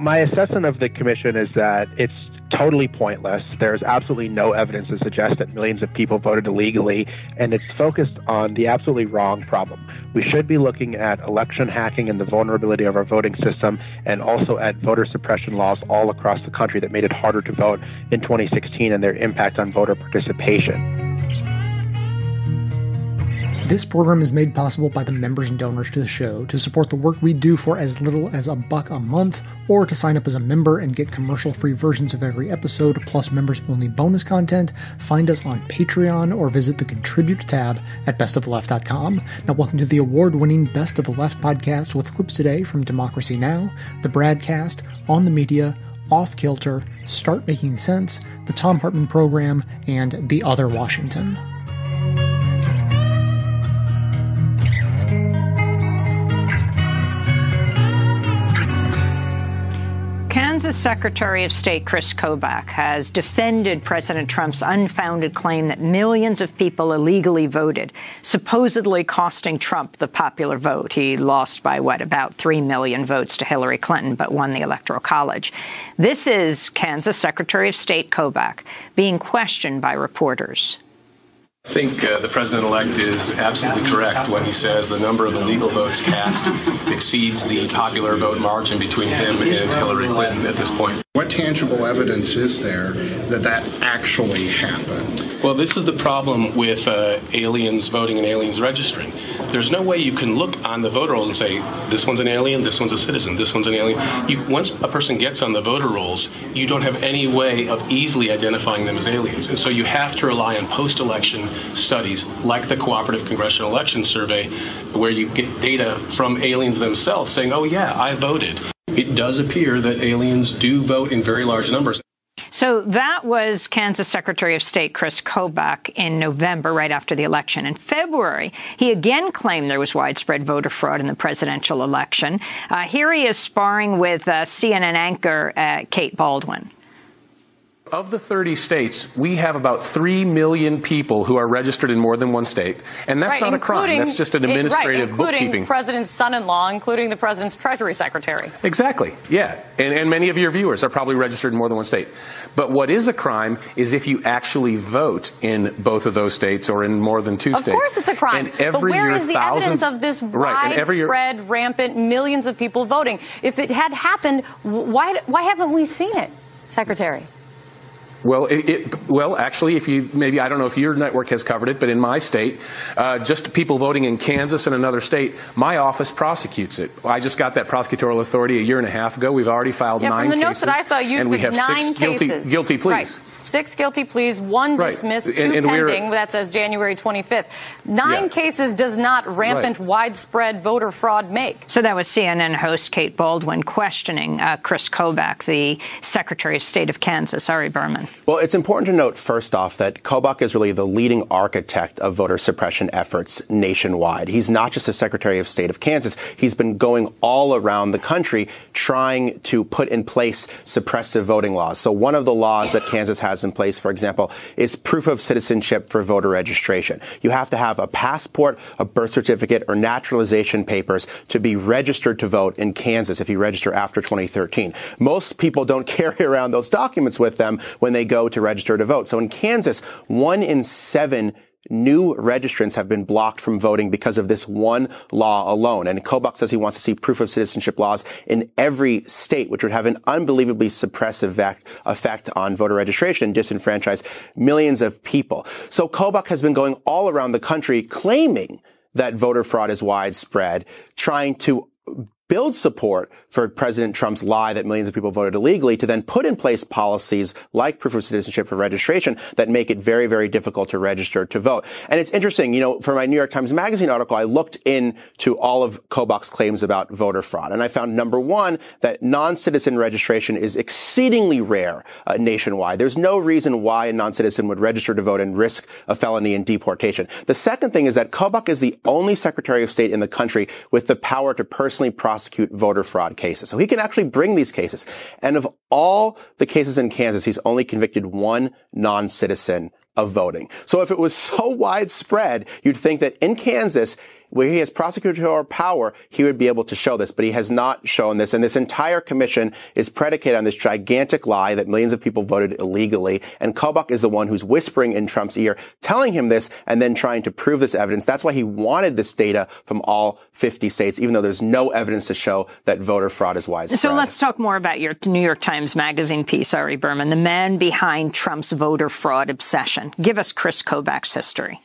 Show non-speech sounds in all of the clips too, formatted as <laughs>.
My assessment of the commission is that it's totally pointless. There's absolutely no evidence to suggest that millions of people voted illegally, and it's focused on the absolutely wrong problem. We should be looking at election hacking and the vulnerability of our voting system, and also at voter suppression laws all across the country that made it harder to vote in 2016 and their impact on voter participation. This program is made possible by the members and donors to the show. To support the work we do for as little as a buck a month, or to sign up as a member and get commercial free versions of every episode, plus members only bonus content, find us on Patreon or visit the Contribute tab at bestoftheleft.com. Now, welcome to the award winning Best of the Left podcast with clips today from Democracy Now!, The Bradcast, On the Media, Off Kilter, Start Making Sense, The Thom Hartmann Program, and The Other Washington. Kansas Secretary of State Chris Kobach has defended President Trump's unfounded claim that millions of people illegally voted, supposedly costing Trump the popular vote. He lost by, what, about 3 million votes to Hillary Clinton, but won the Electoral College. This is Kansas Secretary of State Kobach being questioned by reporters. I think uh, the president-elect is absolutely correct when he says the number of illegal votes cast exceeds the popular vote margin between him and Hillary Clinton at this point. What tangible evidence is there that that actually happened? Well, this is the problem with uh, aliens voting and aliens registering. There's no way you can look on the voter rolls and say, this one's an alien, this one's a citizen, this one's an alien. You, once a person gets on the voter rolls, you don't have any way of easily identifying them as aliens. And so you have to rely on post election studies like the Cooperative Congressional Election Survey, where you get data from aliens themselves saying, oh, yeah, I voted. It does appear that aliens do vote in very large numbers. So that was Kansas Secretary of State Chris Kobach in November, right after the election. In February, he again claimed there was widespread voter fraud in the presidential election. Uh, here he is sparring with uh, CNN anchor uh, Kate Bolduan. Of the 30 states, we have about 3 million people who are registered in more than one state. And that's right, not a crime. That's just an administrative right, including bookkeeping. president's son-in-law, including the president's treasury secretary. Exactly. Yeah. And, and many of your viewers are probably registered in more than one state. But what is a crime is if you actually vote in both of those states or in more than two of states. Of course it's a crime. And every but where year, is the thousands, evidence of this right, widespread, year, rampant, millions of people voting? If it had happened, why, why haven't we seen it, Secretary? Well, it, it, well, actually, if you maybe I don't know if your network has covered it, but in my state, uh, just people voting in Kansas and another state, my office prosecutes it. I just got that prosecutorial authority a year and a half ago. We've already filed yeah, nine from the cases, notes that I saw, you and we have nine six cases. guilty, guilty pleas. Right. Six guilty pleas, one right. dismissed, two and, and pending. That says January 25th. Nine yeah. cases does not rampant, right. widespread voter fraud make. So that was CNN host Kate Bolduan questioning uh, Chris Kobach, the Secretary of State of Kansas. Ari Berman. Well, it's important to note first off that Kobach is really the leading architect of voter suppression efforts nationwide. He's not just the Secretary of State of Kansas. He's been going all around the country trying to put in place suppressive voting laws. So one of the laws that Kansas has in place, for example, is proof of citizenship for voter registration. You have to have a passport, a birth certificate, or naturalization papers to be registered to vote in Kansas if you register after 2013. Most people don't <laughs> carry around those documents with them when they go to register to vote. So in Kansas, one in seven new registrants have been blocked from voting because of this one law alone. And Kobach says he wants to see proof of citizenship laws in every state, which would have an unbelievably suppressive effect on voter registration and disenfranchise millions of people. So Kobach has been going all around the country claiming that voter fraud is widespread, trying to build support for President Trump's lie that millions of people voted illegally to then put in place policies like proof of citizenship for registration that make it very, very difficult to register to vote. And it's interesting, you know, for my New York Times Magazine article, I looked into all of Kobach's claims about voter fraud. And I found number one, that non-citizen registration is exceedingly rare uh, nationwide. There's no reason why a non-citizen would register to vote and risk a felony and deportation. The second thing is that Kobach is the only Secretary of State in the country with the power to personally prosecute prosecute voter fraud cases. So he can actually bring these cases. And of all the cases in Kansas, he's only convicted one non-citizen of voting. So if it was <laughs> so widespread, you'd think that in Kansas, where he has prosecutorial power, he would be able to show this, but he has not shown this. And this entire commission is predicated on this gigantic lie that millions of people voted illegally. And Kobach is the one who's whispering in Trump's ear, telling him this, and then trying to prove this evidence. That's why he wanted this data from all 50 states, even though there's no evidence to show that voter fraud is widespread. So let's talk more about your New York Times Magazine piece, Ari Berman, the man behind Trump's voter fraud obsession. Give us Chris Kobach's history.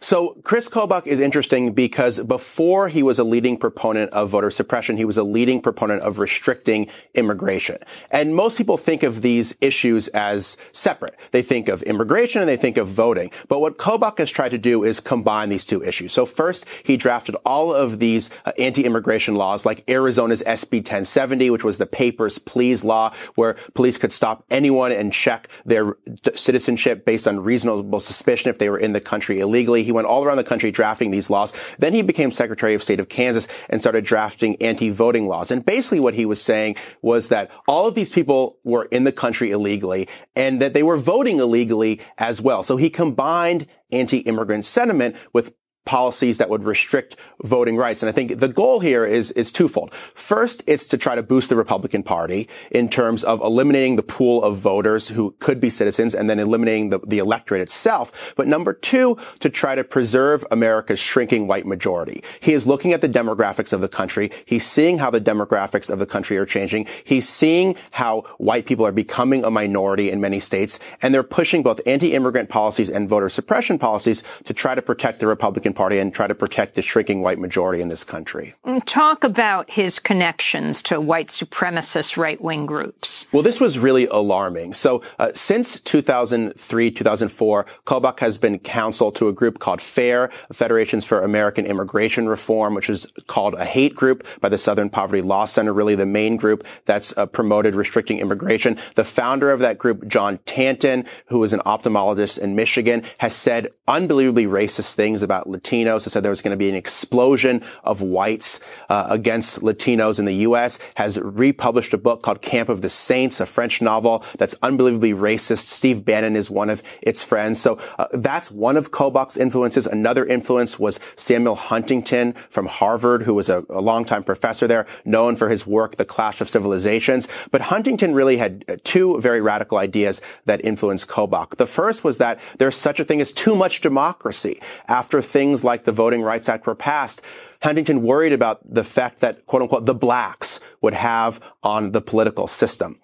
So Chris Kobach is interesting because before he was a leading proponent of voter suppression, he was a leading proponent of restricting immigration. And most people think of these issues as separate. They think of immigration and they think of voting. But what Kobach has tried to do is combine these two issues. So first, he drafted all of these uh, anti-immigration laws like Arizona's SB 1070, which was the papers please law, where police could stop anyone and check their citizenship based on reasonable suspicion if they were in the country illegally. He went all around the country drafting these laws. Then he became Secretary of State of Kansas and started drafting anti-voting laws. And basically what he was saying was that all of these people were in the country illegally and that they were voting illegally as well. So he combined anti-immigrant sentiment with policies that would restrict voting rights. And I think the goal here is, is twofold. First, it's to try to boost the Republican Party in terms of eliminating the pool of voters who could be citizens and then eliminating the, the electorate itself. But number two, to try to preserve America's shrinking white majority. He is looking at the demographics of the country. He's seeing how the demographics of the country are changing. He's seeing how white people are becoming a minority in many states. And they're pushing both anti-immigrant policies and voter suppression policies to try to protect the Republican Party and try to protect the shrinking white majority in this country. Mm, talk about his connections to white supremacist right wing groups. Well, this was really alarming. So, uh, since 2003, 2004, Kobach has been counsel to a group called FAIR, Federations for American Immigration Reform, which is called a hate group by the Southern Poverty Law Center, really the main group that's uh, promoted restricting immigration. The founder of that group, John Tanton, who is an ophthalmologist in Michigan, has said unbelievably racist things about Latinos. Has said there was going to be an explosion of whites uh, against Latinos in the U.S. Has republished a book called Camp of the Saints, a French novel that's unbelievably racist. Steve Bannon is one of its friends. So uh, that's one of Kobach's influences. Another influence was Samuel Huntington from Harvard, who was a, a longtime professor there, known for his work, The Clash of Civilizations. But Huntington really had uh, two very radical ideas that influenced Kobach. The first was that there's such a thing as too much democracy. After things like the Voting Rights Act were passed, Huntington worried about the effect that, quote unquote, the blacks would have on the political system.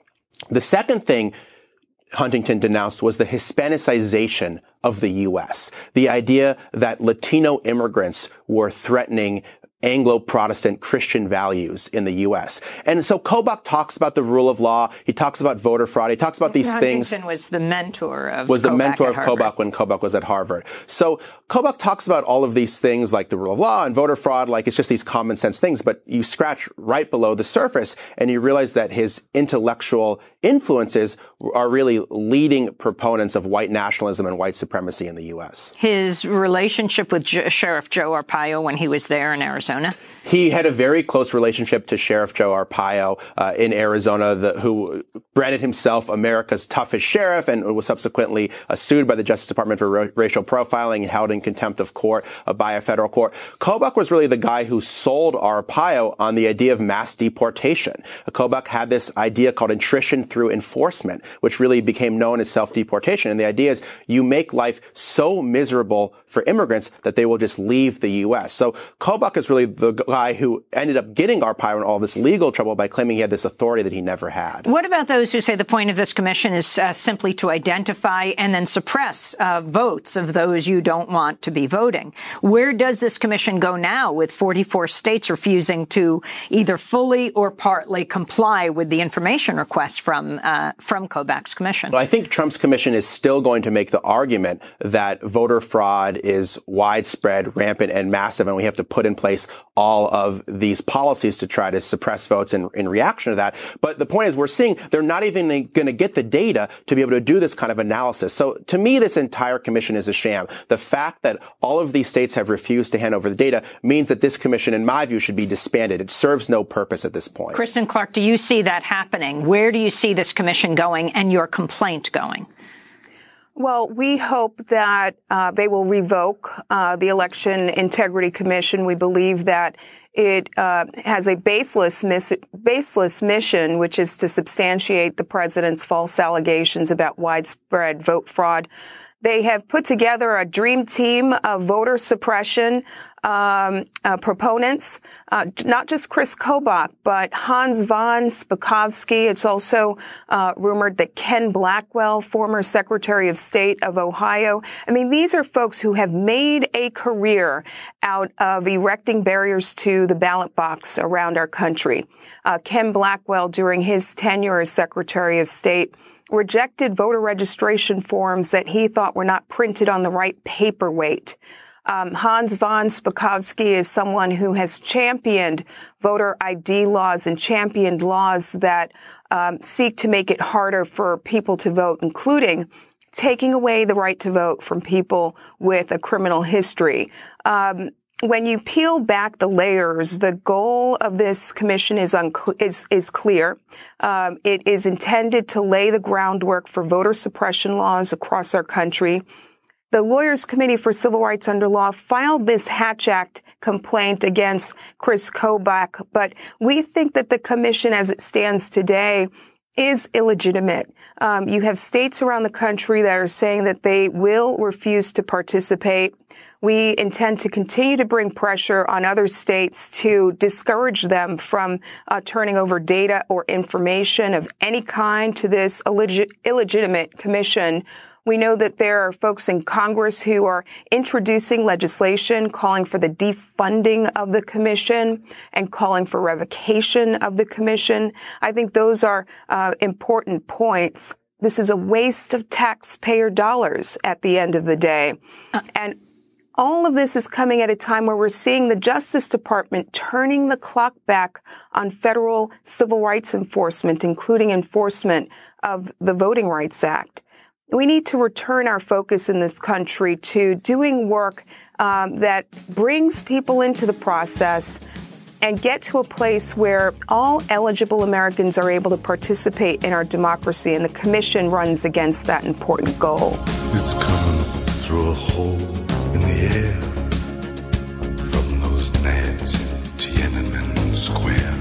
The second thing Huntington denounced was the Hispanicization of the U.S. The idea that Latino immigrants were threatening Anglo-Protestant Christian values in the U.S. And so Kobach talks about the rule of law. He talks about voter fraud. He talks about these Huntington things. was the mentor of was Kobach the mentor of. Kobach when Kobach was at Harvard. So Kobach talks about all of these things like the rule of law and voter fraud, like it's just these common sense things. But you scratch right below the surface and you realize that his intellectual influences are really leading proponents of white nationalism and white supremacy in the U.S. His relationship with J- Sheriff Joe Arpaio when he was there in Arizona. He had a very close relationship to Sheriff Joe Arpaio uh, in Arizona, the, who branded himself America's toughest sheriff and was subsequently uh, sued by the Justice Department for ra- racial profiling and held in contempt of court uh, by a federal court. Kobach was really the guy who sold Arpaio on the idea of mass deportation. Kobach had this idea called attrition through enforcement, which really became known as self-deportation. And the idea is you make life so miserable for immigrants that they will just leave the U.S. So Kobach is really the guy who ended up getting Arpaio in all this legal trouble by claiming he had this authority that he never had. What about those who say the point of this commission is uh, simply to identify and then suppress uh, votes of those you don't want to be voting? Where does this commission go now with 44 states refusing to either fully or partly comply with the information request from uh, from Kobach's commission? Well, I think Trump's commission is still going to make the argument that voter fraud is widespread, rampant, and massive, and we have to put in place all of these policies to try to suppress votes in, in reaction to that. But the point is, we're seeing they're not even going to get the data to be able to do this kind of analysis. So to me, this entire commission is a sham. The fact that all of these states have refused to hand over the data means that this commission, in my view, should be disbanded. It serves no purpose at this point. Kristen Clarke, do you see that happening? Where do you see this commission going and your complaint going? Well, we hope that uh, they will revoke uh, the Election Integrity Commission. We believe that it uh, has a baseless, miss- baseless mission, which is to substantiate the president's false allegations about widespread vote fraud. They have put together a dream team of voter suppression um, uh, proponents, uh, not just Chris Kobach, but Hans von Spakovsky. It's also uh, rumored that Ken Blackwell, former Secretary of State of Ohio. I mean, these are folks who have made a career out of erecting barriers to the ballot box around our country. Uh, Ken Blackwell, during his tenure as Secretary of State, rejected voter registration forms that he thought were not printed on the right paperweight. Um, Hans von Spakovsky is someone who has championed voter ID laws and championed laws that um, seek to make it harder for people to vote, including taking away the right to vote from people with a criminal history. Um, when you peel back the layers, the goal of this commission is is is clear. Um, it is intended to lay the groundwork for voter suppression laws across our country. The Lawyers Committee for Civil Rights Under Law filed this Hatch Act complaint against Chris Kobach, but we think that the commission, as it stands today, is illegitimate. Um, you have states around the country that are saying that they will refuse to participate. We intend to continue to bring pressure on other states to discourage them from uh, turning over data or information of any kind to this illegit- illegitimate commission. We know that there are folks in Congress who are introducing legislation calling for the defunding of the commission and calling for revocation of the commission. I think those are uh, important points. This is a waste of taxpayer dollars at the end of the day. And all of this is coming at a time where we're seeing the Justice Department turning the clock back on federal civil rights enforcement, including enforcement of the Voting Rights Act. We need to return our focus in this country to doing work um, that brings people into the process and get to a place where all eligible Americans are able to participate in our democracy, and the Commission runs against that important goal. It's coming through a hole in the air from those nads in Tiananmen Square.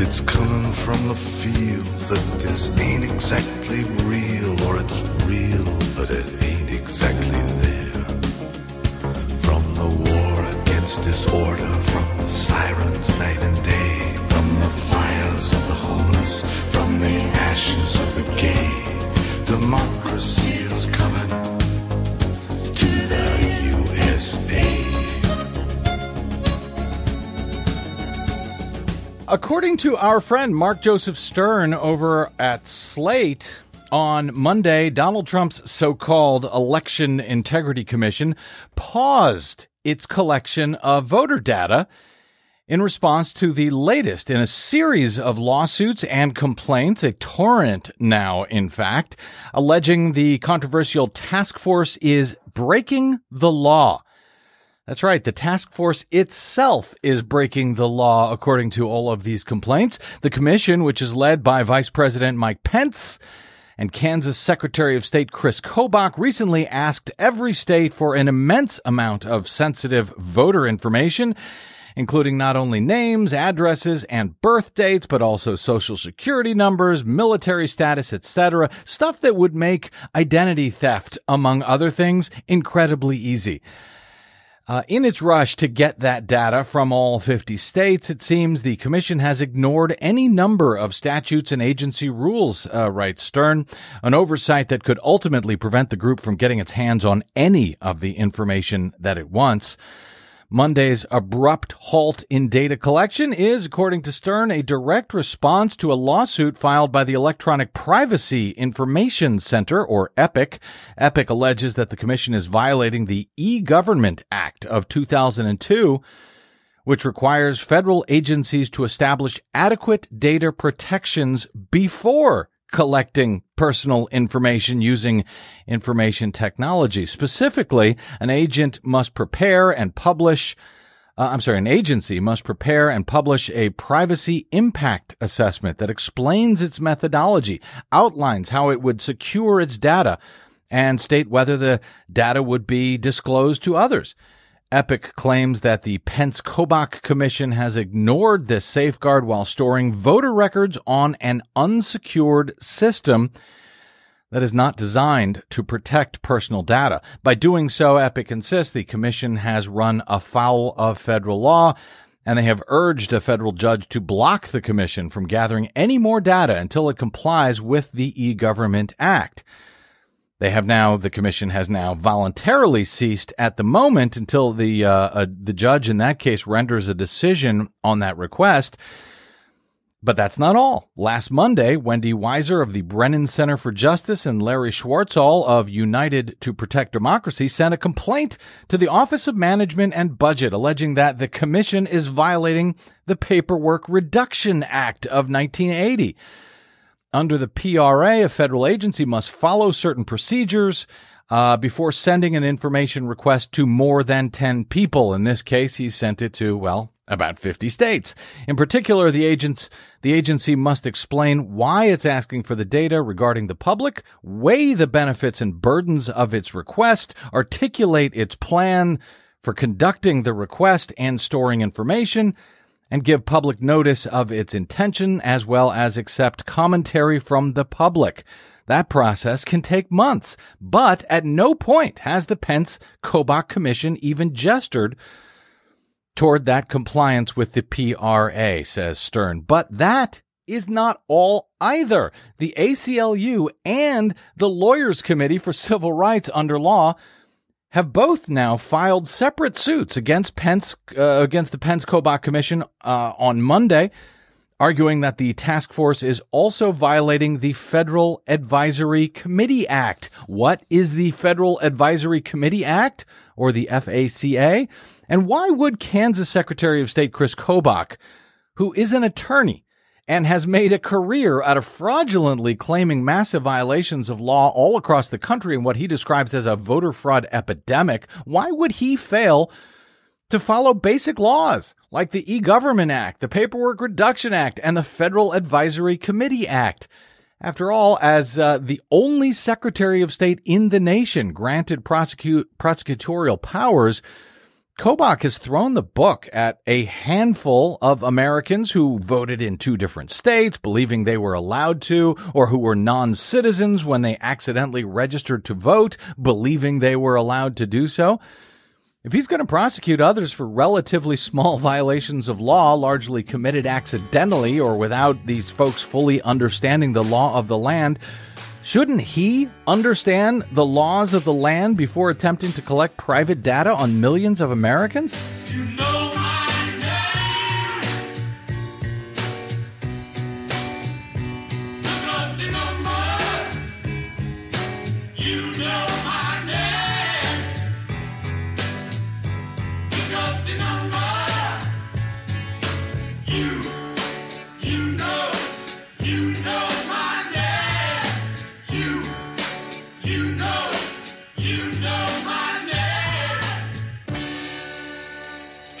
It's coming from the feel that this ain't exactly real, or it's real, but it ain't exactly there. From the war against disorder, from the sirens night and day, from the fires of the homeless, from the ashes of the gay, democracy is coming According to our friend Mark Joseph Stern over at Slate, on Monday, Donald Trump's so called Election Integrity Commission paused its collection of voter data in response to the latest in a series of lawsuits and complaints, a torrent now, in fact, alleging the controversial task force is breaking the law. That's right. The task force itself is breaking the law, according to all of these complaints. The commission, which is led by Vice President Mike Pence and Kansas Secretary of State Chris Kobach, recently asked every state for an immense amount of sensitive voter information, including not only names, addresses, and birth dates, but also social security numbers, military status, etc. Stuff that would make identity theft, among other things, incredibly easy. Uh, in its rush to get that data from all 50 states, it seems the Commission has ignored any number of statutes and agency rules, uh, writes Stern, an oversight that could ultimately prevent the group from getting its hands on any of the information that it wants. Monday's abrupt halt in data collection is, according to Stern, a direct response to a lawsuit filed by the Electronic Privacy Information Center, or EPIC. EPIC alleges that the Commission is violating the E-Government Act of 2002, which requires federal agencies to establish adequate data protections before collecting personal information using information technology. Specifically, an agent must prepare and publish uh, I'm sorry, an agency must prepare and publish a privacy impact assessment that explains its methodology, outlines how it would secure its data, and state whether the data would be disclosed to others. Epic claims that the Pence Kobach Commission has ignored this safeguard while storing voter records on an unsecured system that is not designed to protect personal data. By doing so, Epic insists the Commission has run afoul of federal law, and they have urged a federal judge to block the Commission from gathering any more data until it complies with the e Government Act. They have now, the commission has now voluntarily ceased at the moment until the uh, uh, the judge in that case renders a decision on that request. But that's not all. Last Monday, Wendy Weiser of the Brennan Center for Justice and Larry Schwartztol of United to Protect Democracy sent a complaint to the Office of Management and Budget alleging that the commission is violating the Paperwork Reduction Act of 1980. Under the PRA, a federal agency must follow certain procedures uh, before sending an information request to more than 10 people. In this case, he sent it to, well, about 50 states. In particular, the agents, the agency must explain why it's asking for the data regarding the public, weigh the benefits and burdens of its request, articulate its plan for conducting the request and storing information, and give public notice of its intention as well as accept commentary from the public. That process can take months, but at no point has the Pence Kobach Commission even gestured toward that compliance with the PRA, says Stern. But that is not all either. The ACLU and the Lawyers Committee for Civil Rights under law have both now filed separate suits against Pence uh, against the Pence Kobach Commission uh, on Monday, arguing that the task force is also violating the Federal Advisory Committee Act. What is the Federal Advisory Committee Act or the FACA? And why would Kansas Secretary of State Chris Kobach, who is an attorney and has made a career out of fraudulently claiming massive violations of law all across the country in what he describes as a voter fraud epidemic, why would he fail to follow basic laws like the E-Government Act, the Paperwork Reduction Act, and the Federal Advisory Committee Act? After all, as uh, the only Secretary of State in the nation granted prosecutorial powers, Kobach has thrown the book at a handful of Americans who voted in two different states, believing they were allowed to, or who were non-citizens when they accidentally registered to vote, believing they were allowed to do so. If he's going to prosecute others for relatively small <laughs> violations of law, largely committed accidentally or without these folks fully understanding the law of the land, Shouldn't he understand the laws of the land before attempting to collect private data on millions of Americans? You know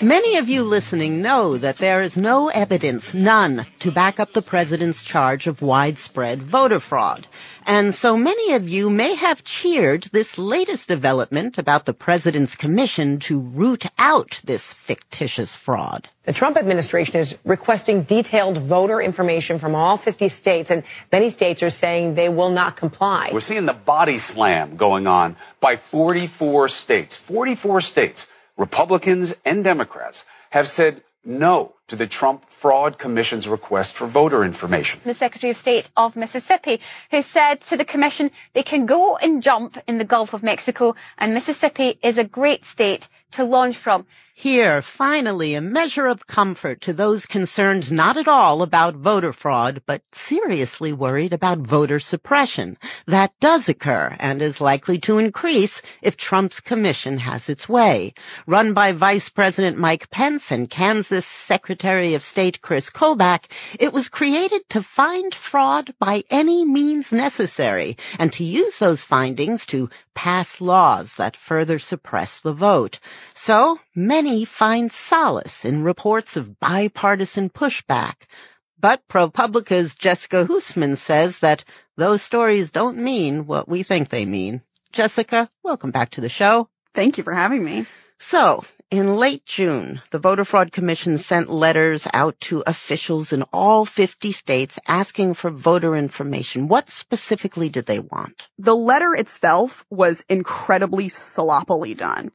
Many of you listening know that there is no evidence, none, to back up the president's charge of widespread voter fraud. And so many of you may have cheered this latest development about the president's commission to root out this fictitious fraud. The Trump administration is requesting detailed voter information from all 50 states, and many states are saying they will not comply. We're seeing the body slam going on by 44 states. 44 states Republicans and Democrats have said no to the Trump Fraud Commission's request for voter information. The Secretary of State of Mississippi, who said to the Commission they can go and jump in the Gulf of Mexico, and Mississippi is a great state to launch from. Here, finally, a measure of comfort to those concerned not at all about voter fraud, but seriously worried about voter suppression. That does occur and is likely to increase if Trump's commission has its way. Run by Vice President Mike Pence and Kansas Secretary of State Chris Kobach, it was created to find fraud by any means necessary and to use those findings to pass laws that further suppress the vote. So many many find solace in reports of bipartisan pushback. But ProPublica's Jessica Huseman says that those stories don't mean what we think they mean. Jessica, welcome back to the show. Thank you for having me. So, in late June, the Voter Fraud Commission sent letters out to officials in all 50 states asking for voter information. What specifically did they want? The letter itself was incredibly sloppily done.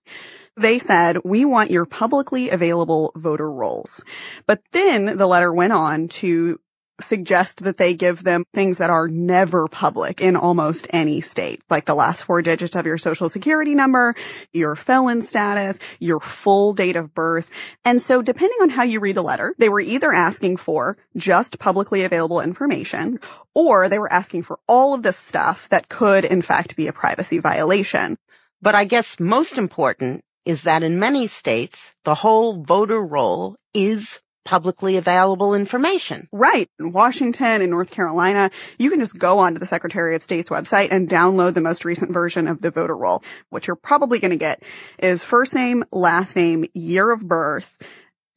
They said, we want your publicly available voter rolls. But then the letter went on to suggest that they give them things that are never public in almost any state, like the last four digits of your social security number, your felon status, your full date of birth. And so depending on how you read the letter, they were either asking for just publicly available information or they were asking for all of this stuff that could in fact be a privacy violation. But I guess most important is that in many states, the whole voter roll is publicly available information. Right. In Washington and North Carolina, you can just go onto the Secretary of State's website and download the most recent version of the voter roll. What you're probably going to get is first name, last name, year of birth,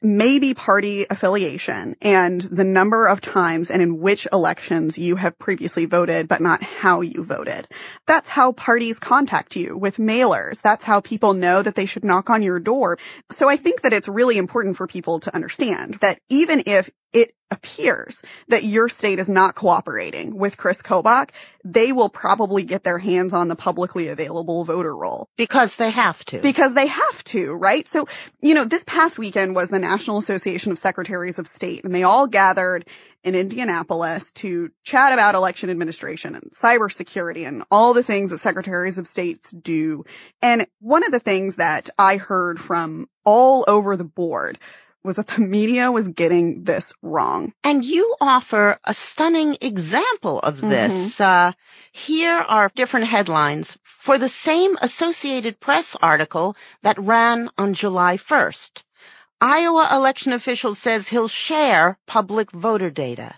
maybe party affiliation and the number of times and in which elections you have previously voted, but not how you voted. That's how parties contact you with mailers. That's how people know that they should knock on your door. So I think that it's really important for people to understand that even if it appears that your state is not cooperating with Chris Kobach, they will probably get their hands on the publicly available voter roll. Because they have to. Because they have to, right? So, you know, this past weekend was the National Association of Secretaries of State and they all gathered in Indianapolis to chat about election administration and cybersecurity and all the things that secretaries of states do. And one of the things that I heard from all over the board was that the media was getting this wrong. And you offer a stunning example of this. Mm-hmm. Uh, here are different headlines for the same Associated Press article that ran on July 1st. Iowa election official says he'll share public voter data.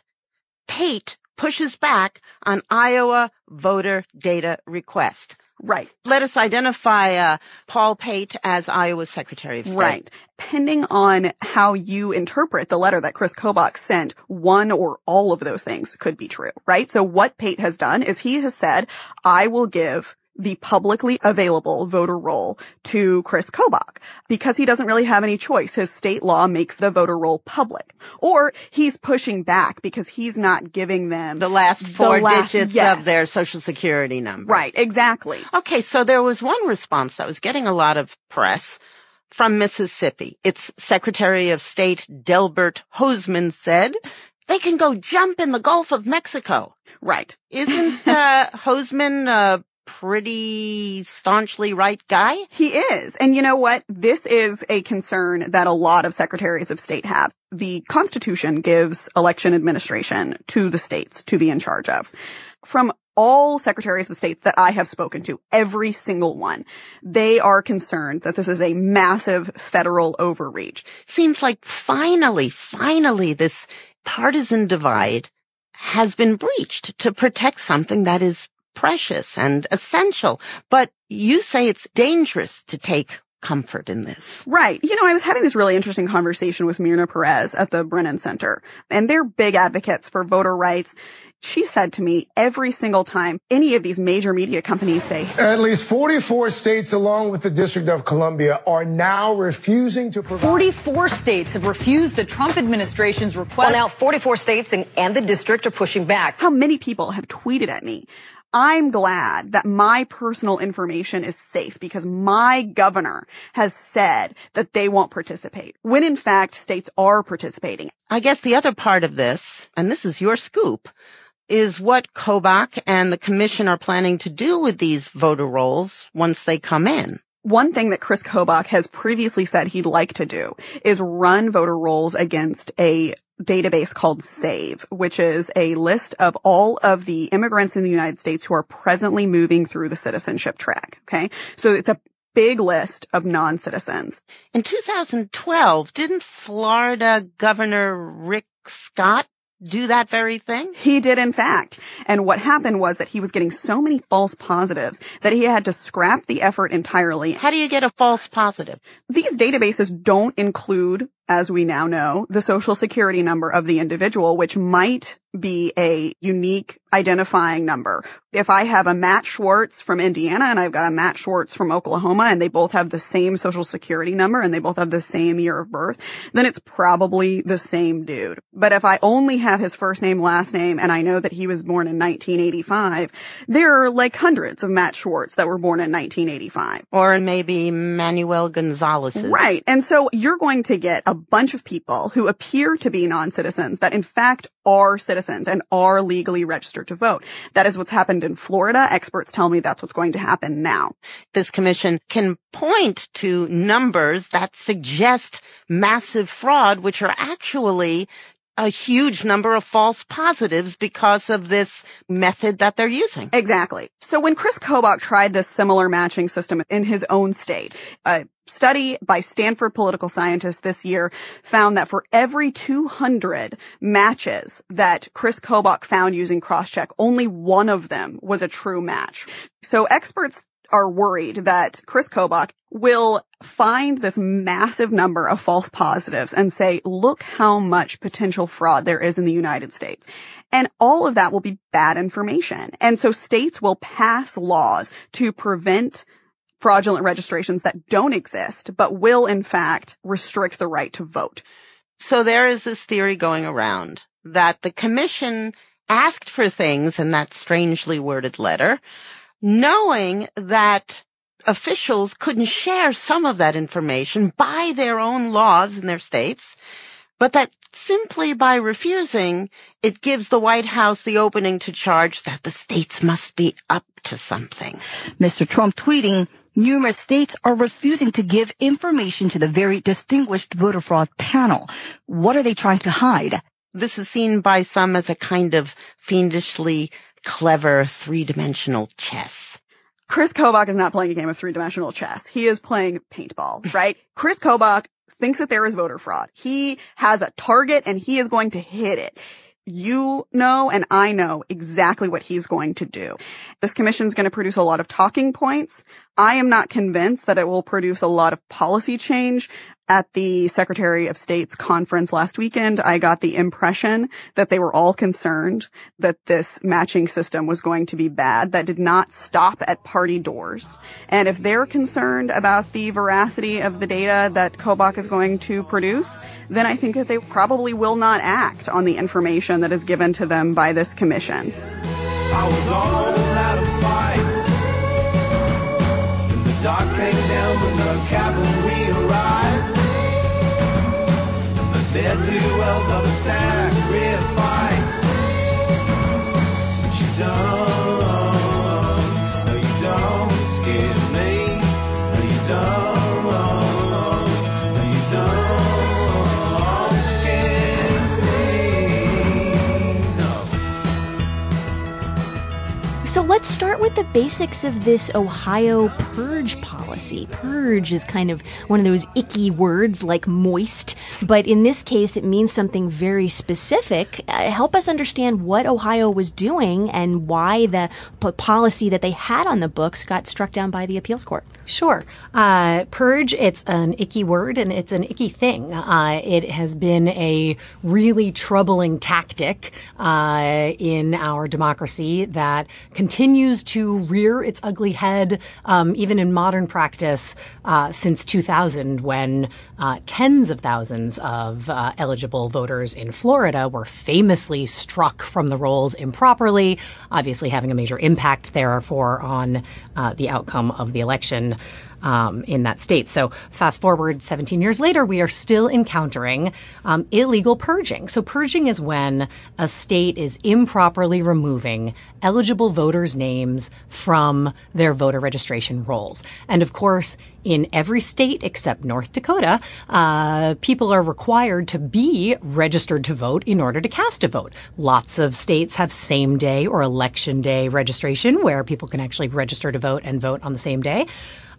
Pate pushes back on Iowa voter data request. Right. Let us identify uh, Paul Pate as Iowa's Secretary of State. Right. Depending on how you interpret the letter that Chris Kobach sent, one or all of those things could be true, right? So what Pate has done is he has said, I will give the publicly available voter roll to Chris Kobach because he doesn't really have any choice. His state law makes the voter roll public. Or he's pushing back because he's not giving them the last four the last, digits yes. of their social security number. Right, exactly. Okay, so there was one response that was getting a lot of press from Mississippi. Its Secretary of State Delbert Hosemann said they can go jump in the Gulf of Mexico. Right. Isn't <laughs> uh, Hosemann uh, pretty staunchly right guy? He is. And you know what? This is a concern that a lot of secretaries of state have. The Constitution gives election administration to the states to be in charge of. From all secretaries of state that I have spoken to, every single one, they are concerned that this is a massive federal overreach. Seems like finally, finally this partisan divide has been breached to protect something that is precious and essential. But you say it's dangerous to take comfort in this. Right. You know, I was having this really interesting conversation with Myrna Perez at the Brennan Center, and they're big advocates for voter rights. She said to me every single time any of these major media companies say at least 44 states along with the District of Columbia are now refusing to provide 44 states have refused the Trump administration's request. Well, now 44 states and, and the district are pushing back. How many people have tweeted at me I'm glad that my personal information is safe because my governor has said that they won't participate when in fact states are participating. I guess the other part of this, and this is your scoop, is what Kobach and the commission are planning to do with these voter rolls once they come in. One thing that Chris Kobach has previously said he'd like to do is run voter rolls against a database called SAVE, which is a list of all of the immigrants in the United States who are presently moving through the citizenship track. Okay. So it's a big list of non-citizens. In 2012, didn't Florida Governor Rick Scott do that very thing? He did, in fact. And what happened was that he was getting so many false positives that he had to scrap the effort entirely. How do you get a false positive? These databases don't include as we now know, the social security number of the individual, which might be a unique identifying number. If I have a Matt Schwartz from Indiana and I've got a Matt Schwartz from Oklahoma and they both have the same social security number and they both have the same year of birth, then it's probably the same dude. But if I only have his first name, last name, and I know that he was born in 1985, there are like hundreds of Matt Schwartz that were born in 1985. Or maybe Manuel Gonzalez. Right. And so you're going to get a bunch of people who appear to be non-citizens that in fact are citizens and are legally registered to vote. That is what's happened in Florida. Experts tell me that's what's going to happen now. This commission can point to numbers that suggest massive fraud, which are actually a huge number of false positives because of this method that they're using. Exactly. So when Chris Kobach tried this similar matching system in his own state, a study by Stanford political scientists this year found that for every 200 matches that Chris Kobach found using crosscheck, only one of them was a true match. So experts are worried that Chris Kobach will find this massive number of false positives and say, look how much potential fraud there is in the United States. And all of that will be bad information. And so states will pass laws to prevent fraudulent registrations that don't exist, but will in fact restrict the right to vote. So there is this theory going around that the commission asked for things in that strangely worded letter knowing that officials couldn't share some of that information by their own laws in their states, but that simply by refusing, it gives the White House the opening to charge that the states must be up to something. Mr. Trump tweeting, numerous states are refusing to give information to the very distinguished voter fraud panel. What are they trying to hide? This is seen by some as a kind of fiendishly clever three-dimensional chess. Chris Kobach is not playing a game of three-dimensional chess. He is playing paintball, <laughs> right? Chris Kobach thinks that there is voter fraud. He has a target and he is going to hit it. You know and I know exactly what he's going to do. This commission is going to produce a lot of talking points. I am not convinced that it will produce a lot of policy change. At the Secretary of State's conference last weekend, I got the impression that they were all concerned that this matching system was going to be bad. That did not stop at party doors. And if they're concerned about the veracity of the data that Kobach is going to produce, then I think that they probably will not act on the information that is given to them by this commission. Dark came down when the cavalry arrived. As their duels of a sacrifice. But you don't, no, you don't scare me. No, you don't. So let's start with the basics of this Ohio purge policy. Purge is kind of one of those icky words like moist, but in this case, it means something very specific. Uh, help us understand what Ohio was doing and why the p- policy that they had on the books got struck down by the appeals court. Sure. Uh, purge, it's an icky word and it's an icky thing. Uh, it has been a really troubling tactic uh, in our democracy that continues to rear its ugly head, um, even in modern practice, uh, since 2000, when uh, tens of thousands of uh, eligible voters in Florida were famously struck from the rolls improperly, obviously having a major impact, therefore, on the outcome of the election um, in that state. So fast forward 17 years later, we are still encountering um, illegal purging. So purging is when a state is improperly removing eligible voters' names from their voter registration rolls. And of course, in every state except North Dakota, uh, people are required to be registered to vote in order to cast a vote. Lots of states have same day or election day registration where people can actually register to vote and vote on the same day.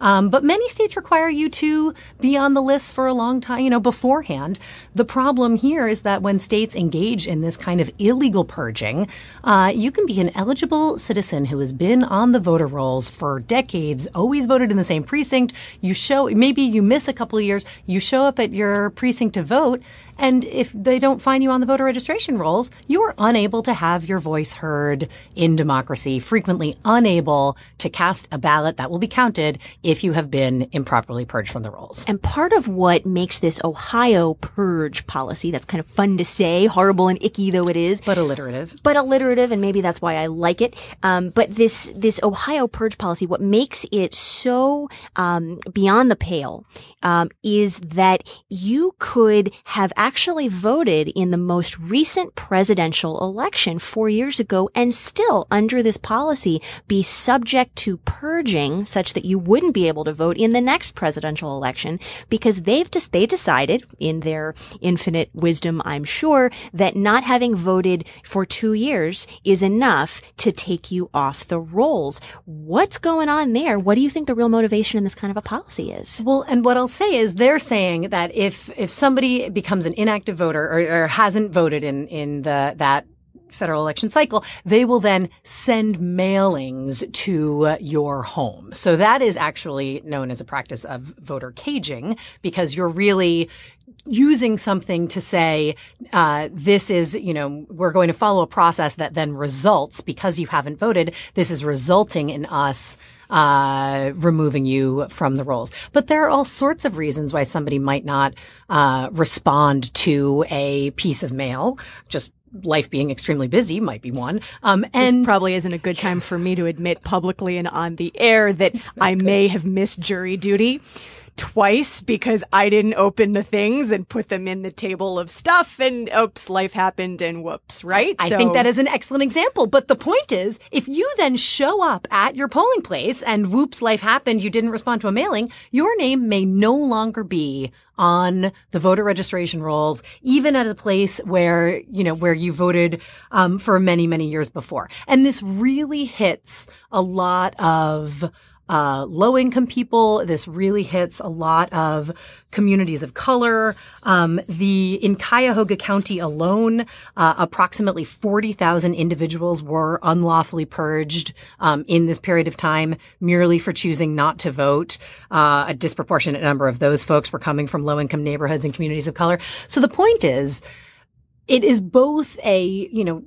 Um, but many states require you to be on the list for a long time, you know, beforehand. The problem here is that when states engage in this kind of illegal purging, uh, you can be an eligible citizen who has been on the voter rolls for decades, always voted in the same precinct. You show, maybe you miss a couple of years, you show up at your precinct to vote, and if they don't find you on the voter registration rolls, you are unable to have your voice heard in democracy, frequently unable to cast a ballot that will be counted if you have been improperly purged from the rolls. And part of what makes this Ohio purge policy, that's kind of fun to say, horrible and icky though it is. But alliterative. But alliterative, and maybe that's why I like it. Um, but this, this Ohio purge policy, what makes it so, um, beyond the pale, um, is that you could have actually voted in the most recent presidential election four years ago and still under this policy be subject to purging such that you wouldn't be able to vote in the next presidential election because they've just, they decided in their infinite wisdom, I'm sure, that not having voted for two years is enough to take you off the rolls. What's going on there? What do you think the real motivation in this kind of a policy is? Well, and what I'll say is they're saying that if, if somebody becomes an inactive voter or, or hasn't voted in, in the, that federal election cycle, they will then send mailings to your home. So that is actually known as a practice of voter caging because you're really using something to say, uh, this is, you know, we're going to follow a process that then results because you haven't voted. This is resulting in us uh, removing you from the rolls. But there are all sorts of reasons why somebody might not uh, respond to a piece of mail. Just life being extremely busy might be one. Um, and this probably isn't a good time for me to admit publicly and on the air that I may have missed jury duty twice because I didn't open the things and put them in the table of stuff and oops, life happened and whoops, right? I so, think that is an excellent example. But the point is, if you then show up at your polling place and whoops, life happened, you didn't respond to a mailing, your name may no longer be on the voter registration rolls, even at a place where, you know, where you voted, um, for many, many years before. And this really hits a lot of, uh, low income people. This really hits a lot of communities of color. Um, the in Cuyahoga County alone, uh, approximately forty thousand individuals were unlawfully purged um, in this period of time, merely for choosing not to vote. Uh, a disproportionate number of those folks were coming from low income neighborhoods and communities of color. So the point is, it is both a you know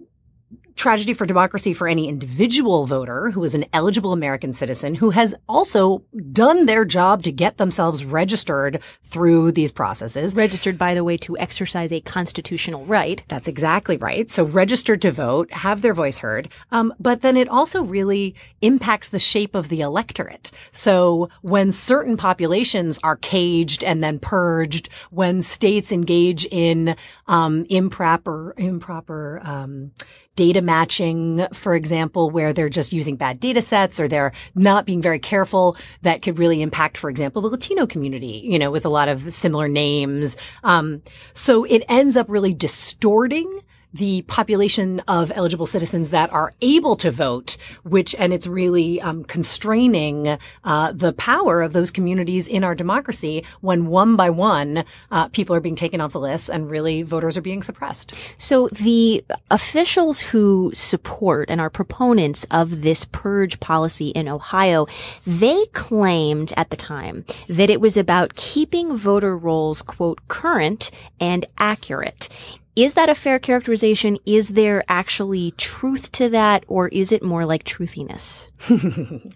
tragedy for democracy for any individual voter who is an eligible American citizen who has also done their job to get themselves registered through these processes. Registered, by the way, to exercise a constitutional right. That's exactly right. So registered to vote, have their voice heard. Um, but then it also really impacts the shape of the electorate. So when certain populations are caged and then purged, when states engage in um, improper improper um, data matching, for example, where they're just using bad data sets or they're not being very careful that could really impact, for example, the Latino community, you know, with a lot of similar names. Um, so it ends up really distorting the population of eligible citizens that are able to vote, which, and it's really um, constraining uh, the power of those communities in our democracy when one by one uh, people are being taken off the list and really voters are being suppressed. So the officials who support and are proponents of this purge policy in Ohio, they claimed at the time that it was about keeping voter rolls, quote, current and accurate. Is that a fair characterization? Is there actually truth to that, or is it more like truthiness? <laughs>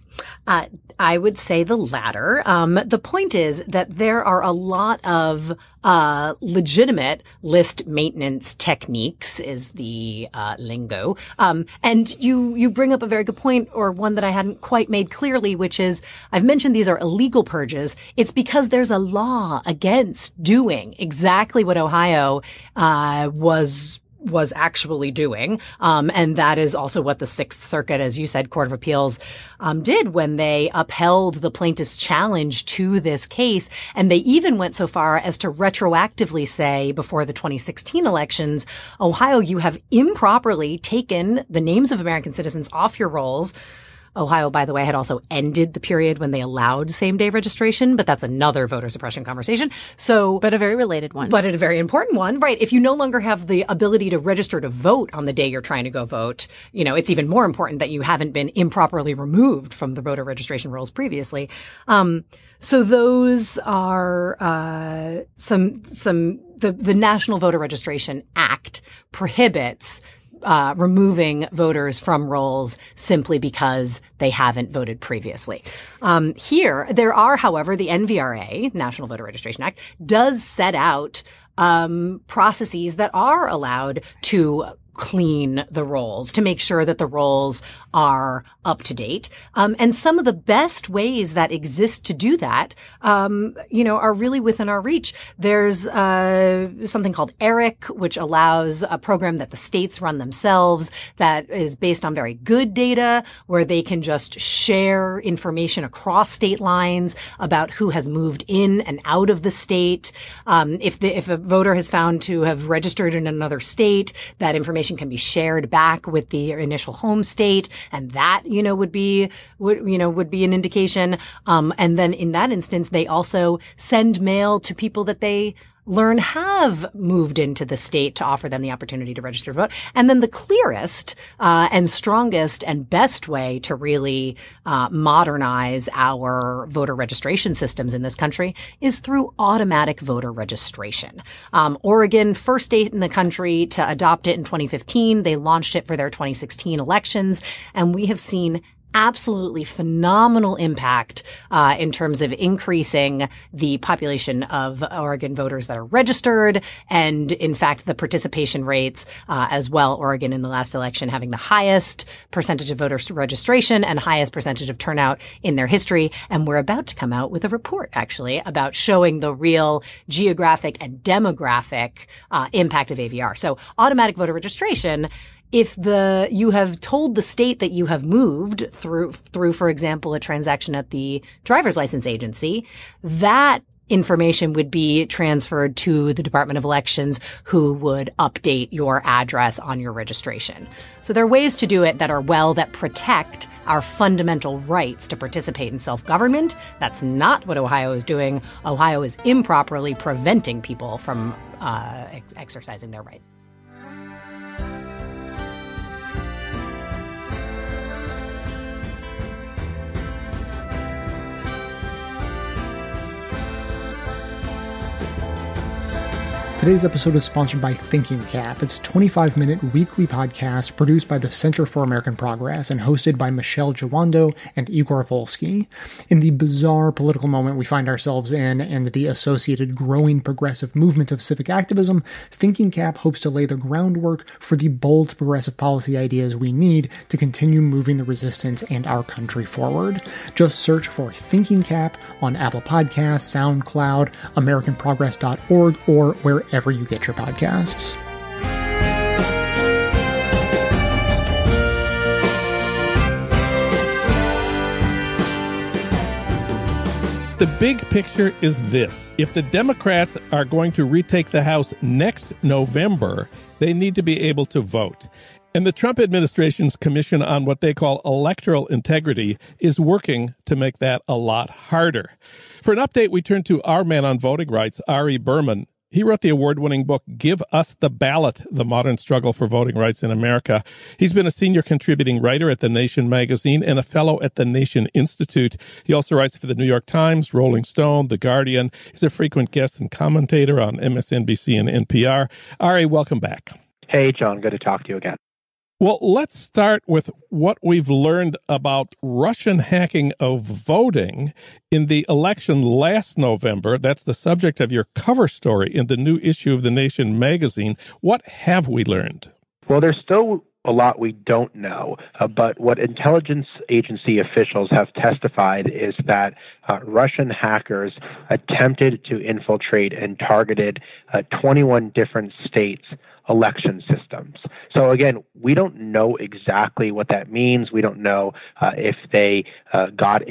uh, I would say the latter. Um, the point is that there are a lot of uh, legitimate list maintenance techniques, is the uh, lingo. Um, and you you bring up a very good point, or one that I hadn't quite made clearly, which is I've mentioned these are illegal purges. It's because there's a law against doing exactly what Ohio uh, was was actually doing. Um, and that is also what the Sixth Circuit, as you said, Court of Appeals, um, did when they upheld the plaintiff's challenge to this case. And they even went so far as to retroactively say before the 2016 elections, Ohio, you have improperly taken the names of American citizens off your rolls Ohio, by the way, had also ended the period when they allowed same day registration, but that's another voter suppression conversation. So, but a very related one. But a very important one, right? If you no longer have the ability to register to vote on the day you're trying to go vote, you know, it's even more important that you haven't been improperly removed from the voter registration rolls previously. Um, so those are uh, some some the the National Voter Registration Act prohibits uh, removing voters from rolls simply because they haven't voted previously. Um, here, there are, however, the NVRA, National Voter Registration Act, does set out um, processes that are allowed to clean the rolls to make sure that the rolls are up to date. Um, and some of the best ways that exist to do that, um, you know, are really within our reach. There's uh, something called ERIC, which allows a program that the states run themselves that is based on very good data, where they can just share information across state lines about who has moved in and out of the state. Um, if the, if a voter has found to have registered in another state, that information can be shared back with the initial home state and that you know would be would you know would be an indication. Um, and then in that instance they also send mail to people that they learn have moved into the state to offer them the opportunity to register to vote. And then the clearest uh, and strongest and best way to really uh, modernize our voter registration systems in this country is through automatic voter registration. Um, Oregon, first state in the country to adopt it in 2015. They launched it for their 2016 elections, and we have seen absolutely phenomenal impact uh, in terms of increasing the population of Oregon voters that are registered, and in fact, the participation rates uh, as well. Oregon in the last election having the highest percentage of voter registration and highest percentage of turnout in their history. And we're about to come out with a report actually about showing the real geographic and demographic uh, impact of AVR. So automatic voter registration if the you have told the state that you have moved through through for example a transaction at the driver's license agency that information would be transferred to the Department of Elections who would update your address on your registration. So there are ways to do it that are well that protect our fundamental rights to participate in self-government. That's not what Ohio is doing. Ohio is improperly preventing people from uh, ex- exercising their right. Today's episode is sponsored by Thinking Cap. It's a 25 minute weekly podcast produced by the Center for American Progress and hosted by Michele Jawando and Igor Volsky. In the bizarre political moment we find ourselves in and the associated growing progressive movement of civic activism, Thinking Cap hopes to lay the groundwork for the bold progressive policy ideas we need to continue moving the resistance and our country forward. Just search for Thinking Cap on Apple Podcasts, SoundCloud, AmericanProgress.org, or wherever wherever you get your podcasts. The big picture is this. If the Democrats are going to retake the House next November, they need to be able to vote. And the Trump administration's commission on what they call electoral integrity is working to make that a lot harder. For an update, we turn to our man on voting rights, Ari Berman, he wrote the award winning book, Give Us the Ballot The Modern Struggle for Voting Rights in America. He's been a senior contributing writer at The Nation magazine and a fellow at the Nation Institute. He also writes for the New York Times, Rolling Stone, The Guardian. He's a frequent guest and commentator on MSNBC and NPR. Ari, welcome back. Hey, John. Good to talk to you again. Well, let's start with what we've learned about Russian hacking of voting in the election last November. That's the subject of your cover story in the new issue of The Nation magazine. What have we learned? Well, there's still a lot we don't know, uh, but what intelligence agency officials have testified is that uh, Russian hackers attempted to infiltrate and targeted uh, 21 different states election systems. So again, we don't know exactly what that means. We don't know uh, if they uh, got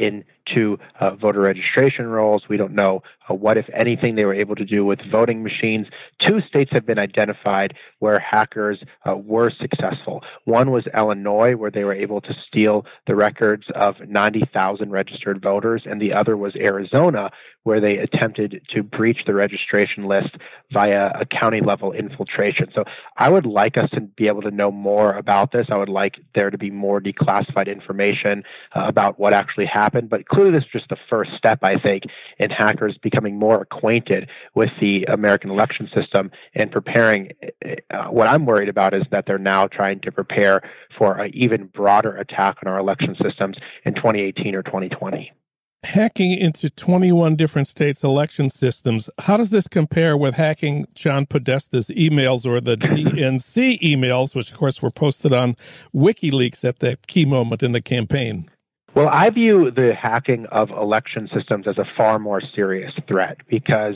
into uh, voter registration rolls. We don't know uh, what, if anything, they were able to do with voting machines. Two states have been identified where hackers uh, were successful. One was Illinois, where they were able to steal the records of 90,000 registered voters, and the other was Arizona, where they attempted to breach the registration list via a county level infiltration. So I would like us to be able to know more about this. I would like there to be more declassified information uh, about what actually happened. But clearly, this is just the first step, I think, in hackers becoming more acquainted with the American election system and preparing. Uh, what I'm worried about is that they're now trying to prepare for an even broader attack on our election systems in 2018 or 2020 hacking into 21 different states' election systems. How does this compare with hacking John Podesta's emails or the <laughs> DNC emails, which of course were posted on WikiLeaks at that key moment in the campaign? Well, I view the hacking of election systems as a far more serious threat because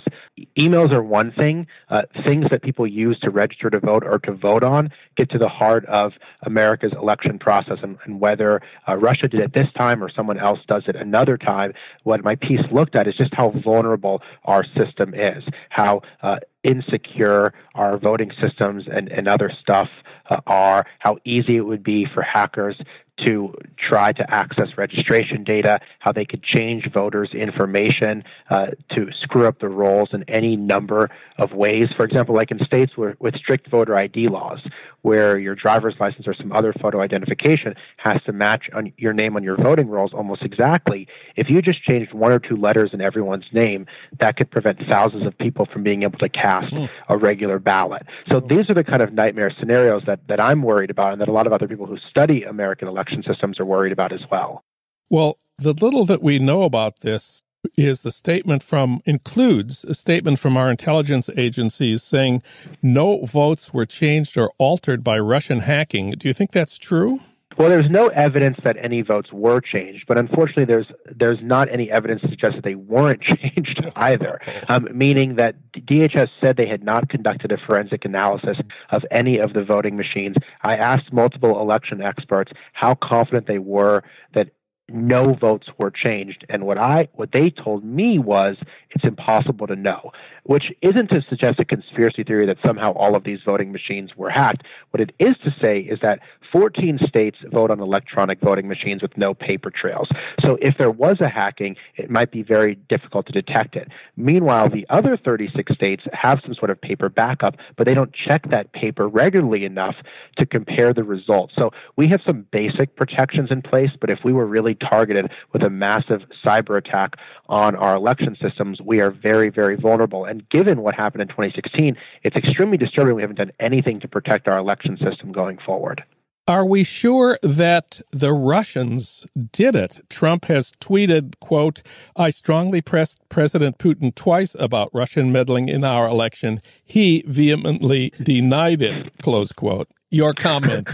emails are one thing. Uh, things that people use to register to vote or to vote on get to the heart of America's election process. And, and whether uh, Russia did it this time or someone else does it another time, what my piece looked at is just how vulnerable our system is, how uh, insecure our voting systems and, and other stuff uh, are, how easy it would be for hackers to try to access registration data, how they could change voters' information uh, to screw up the rolls in any number of ways. For example, like in states where, with strict voter ID laws, where your driver's license or some other photo identification has to match on your name on your voting rolls almost exactly. If you just changed one or two letters in everyone's name, that could prevent thousands of people from being able to cast mm. a regular ballot. So mm. these are the kind of nightmare scenarios that, that I'm worried about and that a lot of other people who study American election systems are worried about as well. Well, the little that we know about this is the statement from includes a statement from our intelligence agencies saying no votes were changed or altered by Russian hacking. Do you think that's true? Well, there's no evidence that any votes were changed, but unfortunately, there's there's not any evidence to suggest that they weren't <laughs> changed either. Um, meaning that DHS said they had not conducted a forensic analysis of any of the voting machines. I asked multiple election experts how confident they were that no votes were changed. And what I what they told me was it's impossible to know, which isn't to suggest a conspiracy theory that somehow all of these voting machines were hacked. What it is to say is that 14 states vote on electronic voting machines with no paper trails. So if there was a hacking, it might be very difficult to detect it. Meanwhile, the other 36 states have some sort of paper backup, but they don't check that paper regularly enough to compare the results. So we have some basic protections in place, but if we were really targeted with a massive cyber attack on our election systems, we are very, very vulnerable. And given what happened in 2016, it's extremely disturbing we haven't done anything to protect our election system going forward. Are we sure that the Russians did it? Trump has tweeted, quote, I strongly pressed President Putin twice about Russian meddling in our election. He vehemently denied it, close quote. Your comment.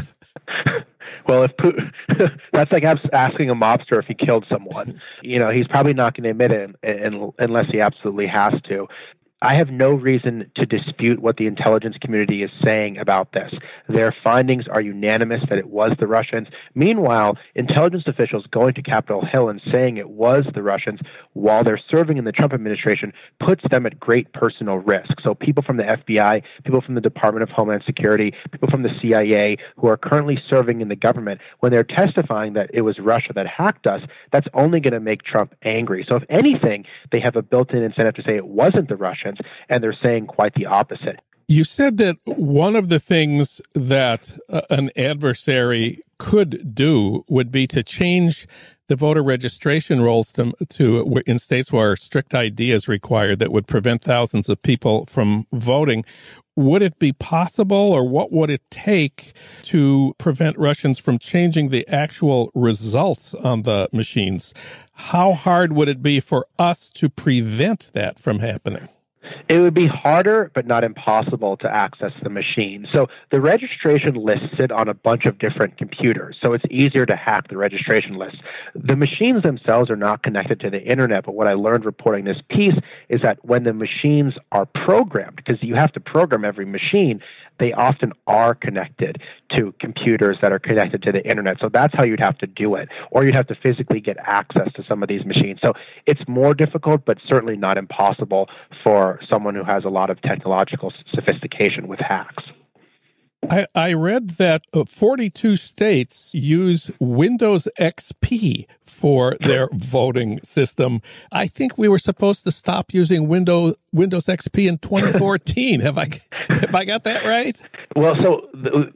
<laughs> Well, if Putin, <laughs> that's like asking a mobster if he killed someone. You know, he's probably not going to admit it unless he absolutely has to. I have no reason to dispute what the intelligence community is saying about this. Their findings are unanimous that it was the Russians. Meanwhile, intelligence officials going to Capitol Hill and saying it was the Russians while they're serving in the Trump administration puts them at great personal risk. So people from the FBI, people from the Department of Homeland Security, people from the CIA who are currently serving in the government, when they're testifying that it was Russia that hacked us, that's only going to make Trump angry. So if anything, they have a built-in incentive to say it wasn't the Russians and they're saying quite the opposite. You said that one of the things that uh, an adversary could do would be to change the voter registration rolls to, to in states where strict ID is required that would prevent thousands of people from voting. Would it be possible or what would it take to prevent Russians from changing the actual results on the machines? How hard would it be for us to prevent that from happening? It would be harder, but not impossible to access the machine. So the registration list sit on a bunch of different computers, so it's easier to hack the registration list. The machines themselves are not connected to the internet, but what I learned reporting this piece is that when the machines are programmed, because you have to program every machine, they often are connected to computers that are connected to the internet. So that's how you'd have to do it. Or you'd have to physically get access to some of these machines. So it's more difficult, but certainly not impossible for someone who has a lot of technological sophistication with hacks. I, I read that uh, 42 states use Windows XP for their voting system. I think we were supposed to stop using Windows Windows XP in 2014. have I <laughs> have I got that right? Well, so the,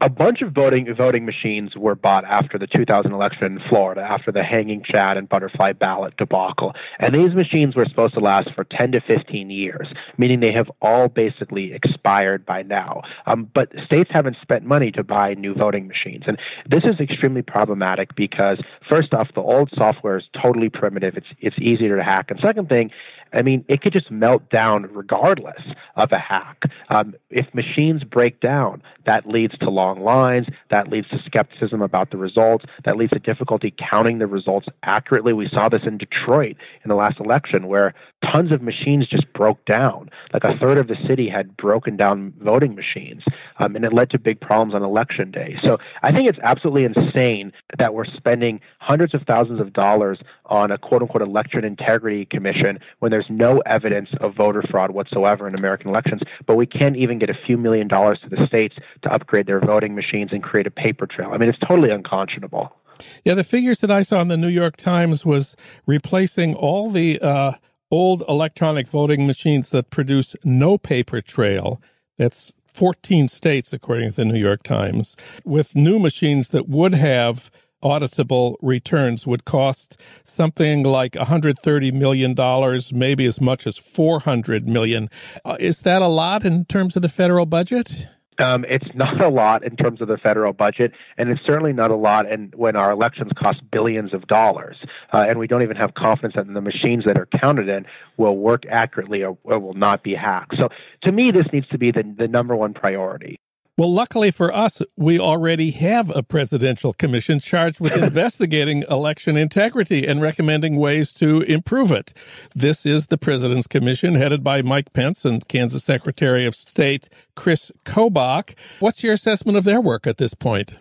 a bunch of voting voting machines were bought after the 2000 election in Florida, after the hanging Chad and butterfly ballot debacle. And these machines were supposed to last for 10 to 15 years, meaning they have all basically expired by now. Um, but states haven't spent money to buy new voting machines. And this is extremely problematic because, first off, the old software is totally primitive. It's, it's easier to hack. And second thing, I mean, it could just melt down regardless of a hack. Um, if machines break down, that leads to long lines, that leads to skepticism about the results, that leads to difficulty counting the results accurately. We saw this in Detroit in the last election where tons of machines just broke down. Like a third of the city had broken down voting machines, um, and it led to big problems on election day. So I think it's absolutely insane that we're spending hundreds of thousands of dollars on a quote unquote election integrity commission when there's no evidence of voter fraud whatsoever in American elections, but we can't even get a few million dollars to the states to upgrade their voting machines and create a paper trail. I mean, it's totally unconscionable. Yeah, the figures that I saw in the New York Times was replacing all the uh, old electronic voting machines that produce no paper trail. That's 14 states, according to the New York Times, with new machines that would have auditable returns would cost something like 130 million dollars, maybe as much as 400 million. Uh, is that a lot in terms of the federal budget? Um, it's not a lot in terms of the federal budget, and it's certainly not a lot in, when our elections cost billions of dollars, uh, and we don't even have confidence that the machines that are counted in will work accurately or, or will not be hacked. So, to me, this needs to be the, the number one priority. Well, luckily for us, we already have a presidential commission charged with <laughs> investigating election integrity and recommending ways to improve it. This is the President's Commission headed by Mike Pence and Kansas Secretary of State Chris Kobach. What's your assessment of their work at this point?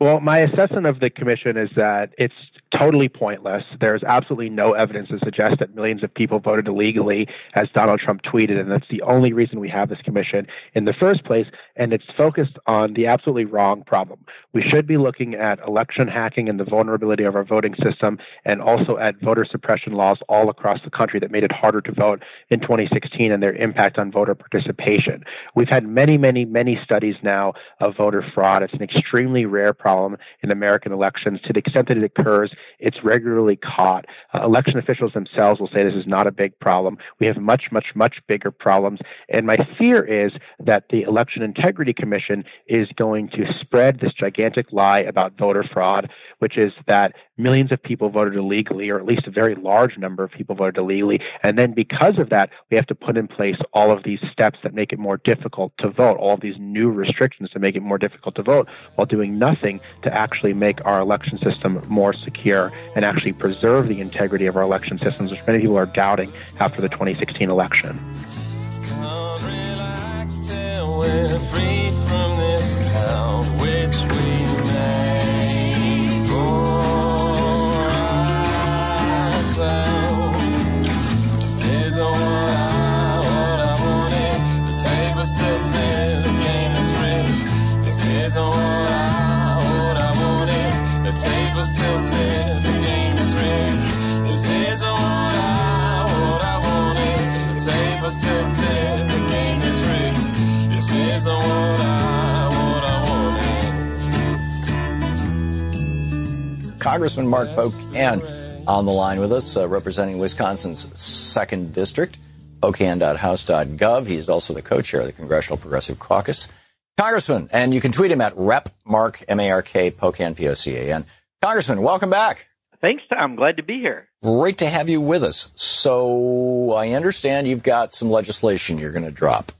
Well, my assessment of the commission is that it's totally pointless. There's absolutely no evidence to suggest that millions of people voted illegally, as Donald Trump tweeted, and that's the only reason we have this commission in the first place. And it's focused on the absolutely wrong problem. We should be looking at election hacking and the vulnerability of our voting system, and also at voter suppression laws all across the country that made it harder to vote in 2016 and their impact on voter participation. We've had many, many, many studies now of voter fraud. It's an extremely rare problem in American elections. To the extent that it occurs, it's regularly caught. Uh, election officials themselves will say this is not a big problem. We have much, much, much bigger problems. And my fear is that the Election Integrity Commission is going to spread this gigantic lie about voter fraud, which is that millions of people voted illegally, or at least a very large number of people voted illegally. And then because of that, we have to put in place all of these steps that make it more difficult to vote, all of these new restrictions to make it more difficult to vote, while doing nothing to actually make our election system more secure and actually preserve the integrity of our election systems, which many people are doubting after the 2016 election. Tables tilted, the game is rigged. This is what I, what I wanted. The tables tilted, the game is rigged. This is what I, what I wanted. Congressman Mark Pocan on the line with us, uh, representing Wisconsin's second district, pocan.house.gov. He's also the co-chair of the Congressional Progressive Caucus. Congressman, and you can tweet him at Rep Mark M A R K Pocan P O C A N. Congressman, welcome back. Thanks, Thom. Glad to be here. Great to have you with us. So I understand you've got some legislation you're going to drop.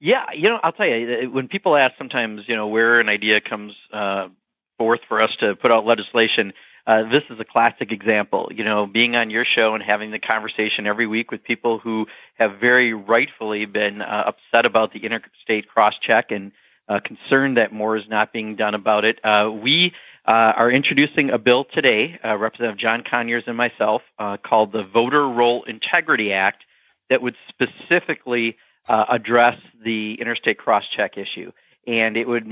Yeah, you know, I'll tell you, when people ask sometimes, you know, where an idea comes uh, forth for us to put out legislation, uh, this is a classic example. You know, being on your show and having the conversation every week with people who have very rightfully been uh, upset about the interstate cross check and uh, concerned that more is not being done about it. Uh, we uh, are introducing a bill today, uh, Representative John Conyers and myself, uh, called the Voter Roll Integrity Act that would specifically address the interstate cross check issue. And it would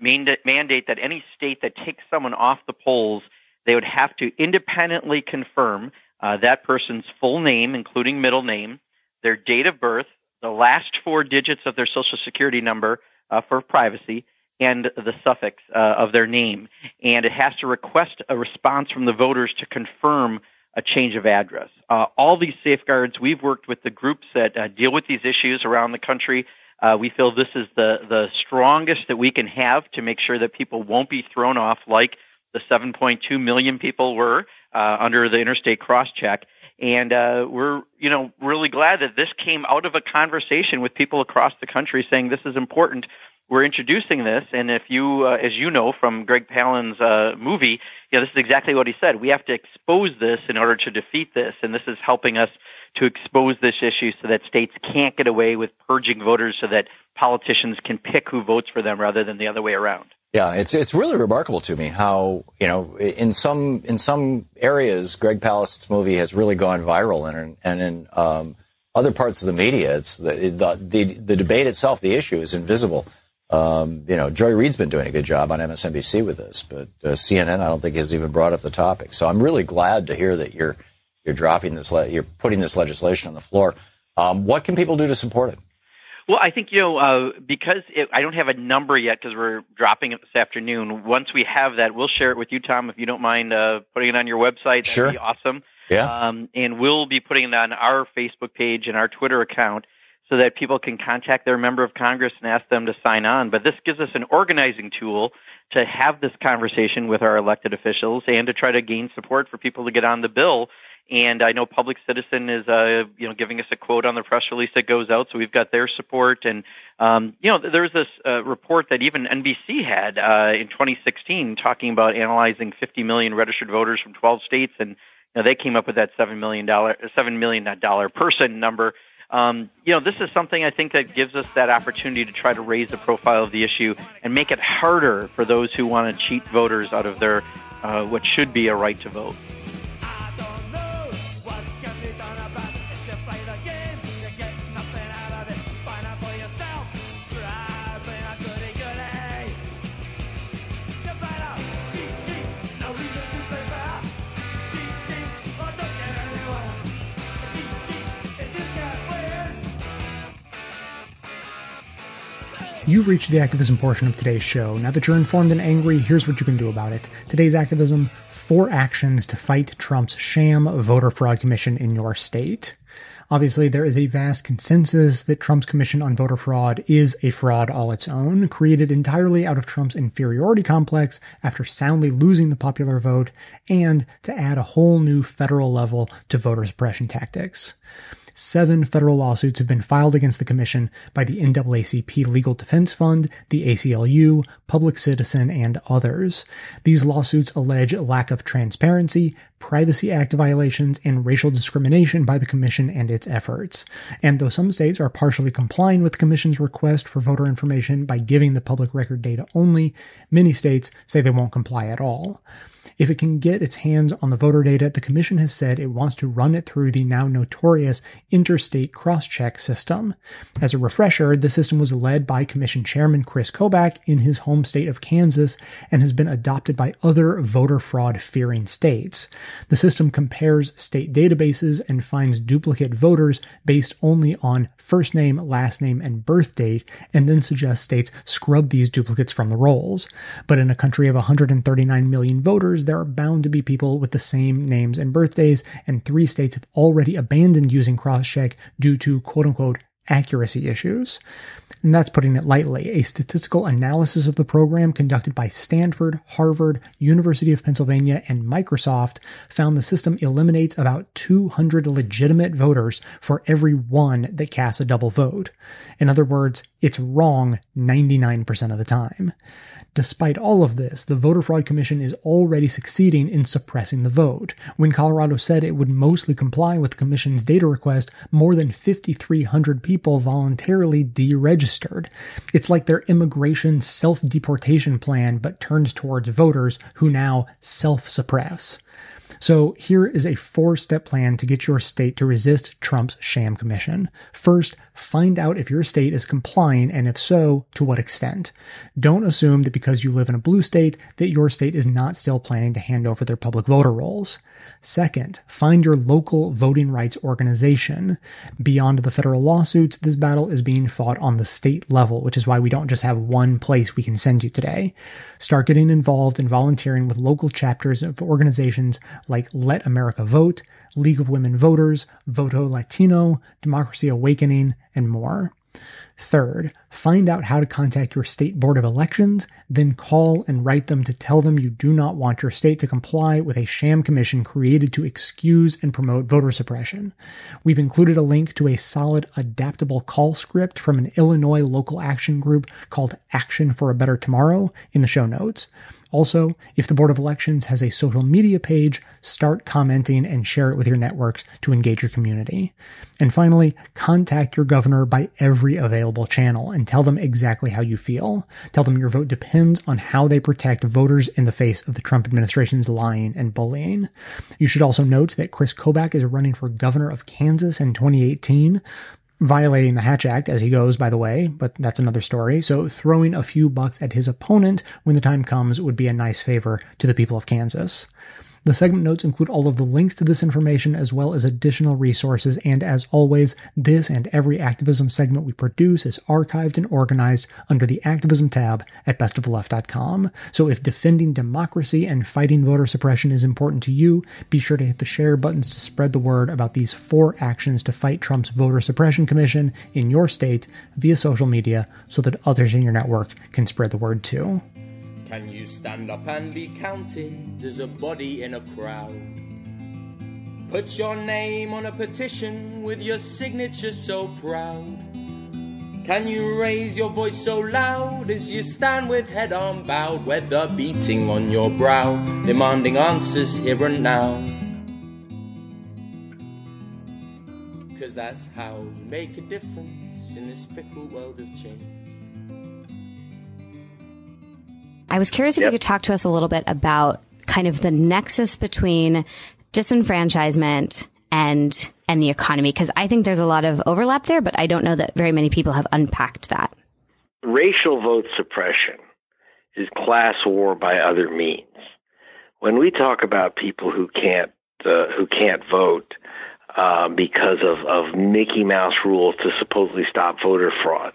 mandate that any state that takes someone off the polls, they would have to independently confirm that person's full name, including middle name, their date of birth, the last four digits of their social security number uh, for privacy, and the suffix uh, of their name. And it has to request a response from the voters to confirm a change of address. Uh, all these safeguards, we've worked with the groups that uh, deal with these issues around the country. Uh, we feel this is the, the strongest that we can have to make sure that people won't be thrown off like the 7.2 million people were uh, under the interstate cross check. And uh, we're, you know, really glad that this came out of a conversation with people across the country saying this is important. We're introducing this, and if you, uh, as you know from Greg Palast's uh, movie, you know, this is exactly what he said. We have to expose this in order to defeat this, and this is helping us to expose this issue so that states can't get away with purging voters so that politicians can pick who votes for them rather than the other way around. Yeah, it's it's really remarkable to me how you know in some in some areas Greg Palast's movie has really gone viral, and and in um, other parts of the media, it's the, the, the the debate itself, the issue is invisible. Um, you know, Joy Reid's been doing a good job on MSNBC with this, but uh, CNN I don't think has even brought up the topic. So I'm really glad to hear that you're you're dropping this, le- you're putting this legislation on the floor. Um, what can people do to support it? Well, I think you know uh, because it, I don't have a number yet because we're dropping it this afternoon. Once we have that, we'll share it with you, Thom, if you don't mind uh, putting it on your website. That'd sure. be awesome. Yeah. Um, and we'll be putting it on our Facebook page and our Twitter account so that people can contact their member of Congress and ask them to sign on. But this gives us an organizing tool to have this conversation with our elected officials and to try to gain support for people to get on the bill and I know Public Citizen is, uh, you know, giving us a quote on the press release that goes out, so we've got their support. And um, you know, there's this uh, report that even NBC had uh, in 2016 talking about analyzing 50 million registered voters from 12 states, and you know, they came up with that seven million dollar, seven million dollar person number. Um, you know, this is something I think that gives us that opportunity to try to raise the profile of the issue and make it harder for those who want to cheat voters out of their uh, what should be a right to vote. You've reached the activism portion of today's show. Now that you're informed and angry, here's what you can do about it. Today's activism four actions to fight Trump's sham voter fraud commission in your state. Obviously, there is a vast consensus that Trump's Commission on Voter Fraud is a fraud all its own, created entirely out of Trump's inferiority complex after soundly losing the popular vote, and to add a whole new federal level to voter suppression tactics seven federal lawsuits have been filed against the Commission by the NAACP Legal Defense Fund, the ACLU, Public Citizen, and others. These lawsuits allege lack of transparency, Privacy Act violations, and racial discrimination by the Commission and its efforts. And though some states are partially complying with the Commission's request for voter information by giving the public record data only, many states say they won't comply at all. If it can get its hands on the voter data, the Commission has said it wants to run it through the now notorious interstate cross-check system. As a refresher, the system was led by Commission Chairman Chris Kobach in his home state of Kansas and has been adopted by other voter fraud fearing states. The system compares state databases and finds duplicate voters based only on first name, last name, and birth date, and then suggests states scrub these duplicates from the rolls. But in a country of 139 million voters, there are bound to be people with the same names and birthdays, and three states have already abandoned using crosscheck due to quote unquote accuracy issues. And that's putting it lightly. A statistical analysis of the program conducted by Stanford, Harvard, University of Pennsylvania, and Microsoft found the system eliminates about 200 legitimate voters for every one that casts a double vote. In other words, it's wrong 99% of the time. Despite all of this, the Voter Fraud Commission is already succeeding in suppressing the vote. When Colorado said it would mostly comply with the Commission's data request, more than 5,300 people voluntarily deregistered. It's like their immigration self deportation plan, but turned towards voters who now self suppress. So here is a four step plan to get your state to resist Trump's sham commission. First, find out if your state is complying and if so, to what extent. Don't assume that because you live in a blue state that your state is not still planning to hand over their public voter rolls. Second, find your local voting rights organization. Beyond the federal lawsuits, this battle is being fought on the state level, which is why we don't just have one place we can send you today. Start getting involved and volunteering with local chapters of organizations like Let America Vote, League of Women Voters, Voto Latino, Democracy Awakening, and more. Third, find out how to contact your state board of elections, then call and write them to tell them you do not want your state to comply with a sham commission created to excuse and promote voter suppression. We've included a link to a solid adaptable call script from an Illinois local action group called Action for a Better Tomorrow in the show notes. Also, if the Board of Elections has a social media page, start commenting and share it with your networks to engage your community. And finally, contact your governor by every available channel and tell them exactly how you feel. Tell them your vote depends on how they protect voters in the face of the Trump administration's lying and bullying. You should also note that Chris Kobach is running for governor of Kansas in 2018 violating the Hatch Act as he goes, by the way, but that's another story. So throwing a few bucks at his opponent when the time comes would be a nice favor to the people of Kansas. The segment notes include all of the links to this information as well as additional resources, and as always, this and every activism segment we produce is archived and organized under the activism tab at bestoftheleft.com. So if defending democracy and fighting voter suppression is important to you, be sure to hit the share buttons to spread the word about these four actions to fight Trump's voter suppression commission in your state via social media so that others in your network can spread the word too. Can you stand up and be counted as a body in a crowd? Put your name on a petition with your signature so proud. Can you raise your voice so loud as you stand with head unbowed, weather beating on your brow, demanding answers here and now? Cause that's how you make a difference in this fickle world of change. I was curious if yep. you could talk to us a little bit about kind of the nexus between disenfranchisement and and the economy because I think there's a lot of overlap there, but I don't know that very many people have unpacked that. Racial vote suppression is class war by other means. When we talk about people who can't uh, who can't vote uh, because of, of Mickey Mouse rules to supposedly stop voter fraud,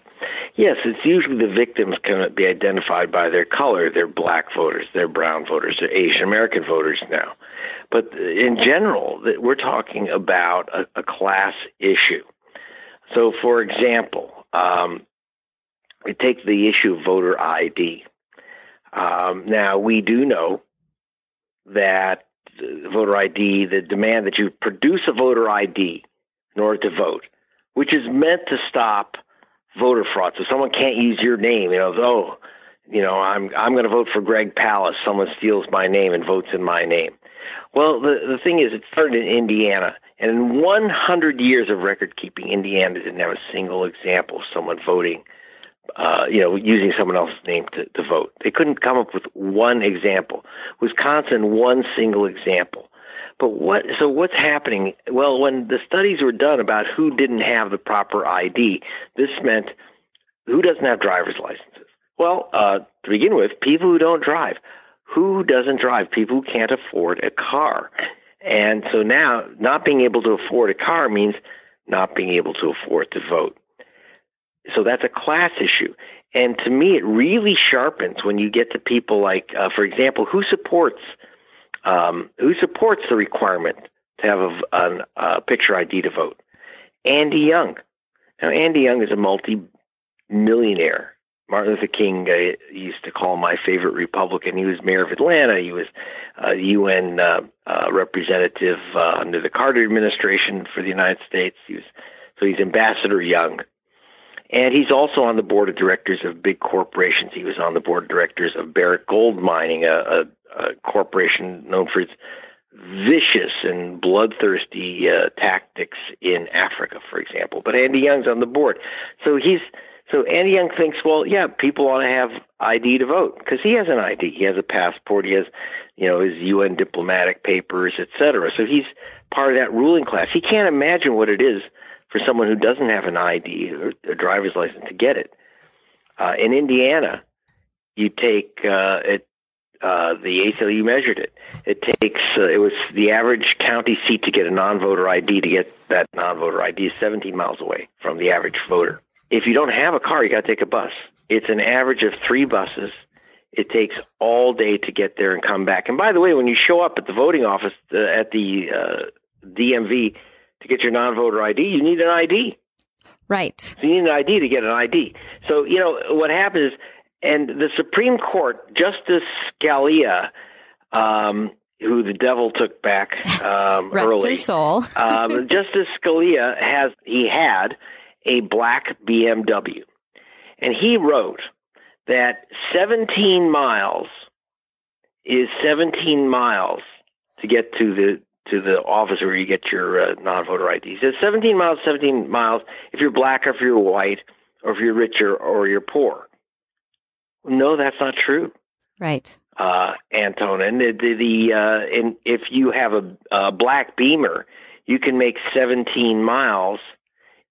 Yes, it's usually the victims can be identified by their color. They're black voters, they're brown voters, they're Asian American voters now. But in general, we're talking about a, a class issue. So, for example, um, we take the issue of voter ID. Um, now, we do know that voter ID, the demand that you produce a voter ID in order to vote, which is meant to stop voter fraud. So someone can't use your name. You know, oh, you know, I'm I'm going to vote for Greg Palast. Someone steals my name and votes in my name. Well, the the thing is, it started in Indiana, and in 100 years of record keeping, Indiana didn't have a single example of someone voting. Uh, you know, using someone else's name to, to vote. They couldn't come up with one example. Wisconsin, one single example. But what? So what's happening? Well, when the studies were done about who didn't have the proper ID, this meant who doesn't have driver's licenses. Well, uh, to begin with, people who don't drive. Who doesn't drive? People who can't afford a car. And so now, not being able to afford a car means not being able to afford to vote. So that's a class issue. And to me, it really sharpens when you get to people like, uh, for example, who supports um, who supports the requirement to have a, a, a picture ID to vote? Andy Young. Now, Andy Young is a multi-millionaire. Martin Luther King uh, used to call my favorite Republican. He was mayor of Atlanta. He was a UN uh, uh, representative uh, under the Carter administration for the United States. He was so he's Ambassador Young, And he's also on the board of directors of big corporations. He was on the board of directors of Barrick Gold Mining, a, a, a corporation known for its vicious and bloodthirsty uh, tactics in Africa, for example. But Andy Young's on the board, so he's so Andy Young thinks, well, yeah, people ought to have ID to vote because he has an ID, he has a passport, he has, you know, his UN diplomatic papers, etc. So he's part of that ruling class. He can't imagine what it is for someone who doesn't have an ID or a driver's license to get it. Uh, in Indiana, you take uh, it. Uh, the ACLU measured it. It takes uh, it was the average county seat to get a non-voter ID to get that non-voter ID is 17 miles away from the average voter. If you don't have a car, you got to take a bus. It's an average of three buses. It takes all day to get there and come back. And by the way, when you show up at the voting office uh, at the uh, DMV to get your non-voter ID, you need an ID. Right. So you need an ID to get an ID. So you know what happens, and the Supreme Court Justice Scalia, um, who the devil took back um, <laughs> Rest early, his soul. <laughs> um, Justice Scalia has he had a black BMW, and he wrote that 17 miles is 17 miles to get to the to the office where you get your uh, non-voter ID. He says 17 miles, 17 miles if you're black or if you're white or if you're richer or you're poor. No, that's not true, Right. uh, Antone. And the, the, the uh, and if you have a, a black Beamer, you can make 17 miles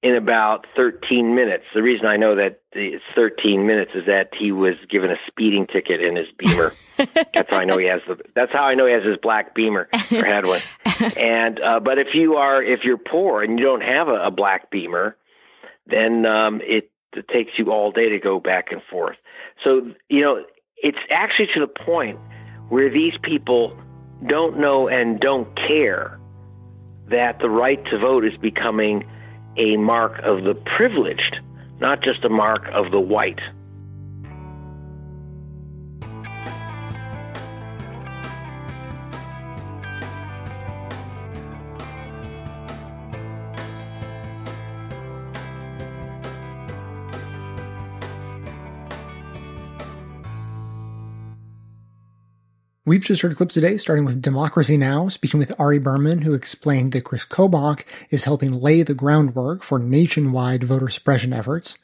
in about 13 minutes. The reason I know that it's 13 minutes is that he was given a speeding ticket in his Beamer. <laughs> that's how I know he has the. That's how I know he has his black Beamer or had one. <laughs> And uh, but if you are if you're poor and you don't have a, a black Beamer, then um, it, it takes you all day to go back and forth. So you know it's actually to the point where these people don't know and don't care that the right to vote is becoming a mark of the privileged, not just a mark of the white. We've just heard clips today, starting with Democracy Now!, speaking with Ari Berman, who explained that Chris Kobach is helping lay the groundwork for nationwide voter suppression efforts.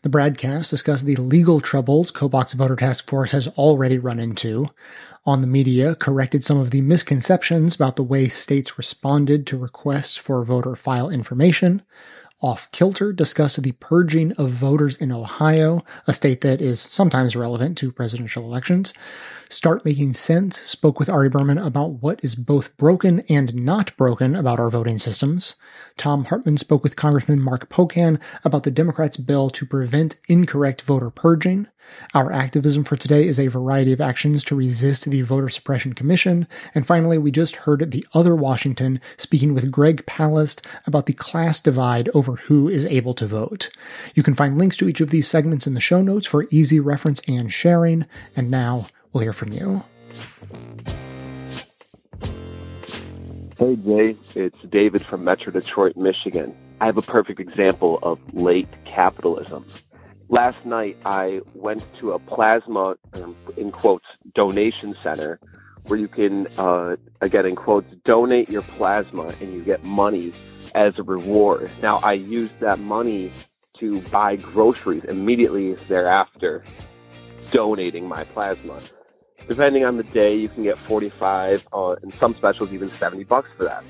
The broadcast discussed the legal troubles Kobach's voter task force has already run into. On the media, corrected some of the misconceptions about the way states responded to requests for voter file information. Off Kilter discussed the purging of voters in Ohio, a state that is sometimes relevant to presidential elections. Start Making Sense spoke with Ari Berman about what is both broken and not broken about our voting systems. Thom Hartmann spoke with Congressman Mark Pocan about the Democrats' bill to prevent incorrect voter purging. Our activism for today is a variety of actions to resist the Voter Suppression Commission. And finally, we just heard the other Washington speaking with Greg Palast about the class divide over who is able to vote. You can find links to each of these segments in the show notes for easy reference and sharing. And now we'll hear from you. Hey Jay, it's David from Metro Detroit, Michigan. I have a perfect example of late capitalism. Last night I went to a plasma, um, in quotes, donation center where you can, uh, again, in quotes, donate your plasma and you get money as a reward. Now I used that money to buy groceries immediately thereafter, donating my plasma depending on the day, you can get 45, uh, and some specials even 70 bucks for that.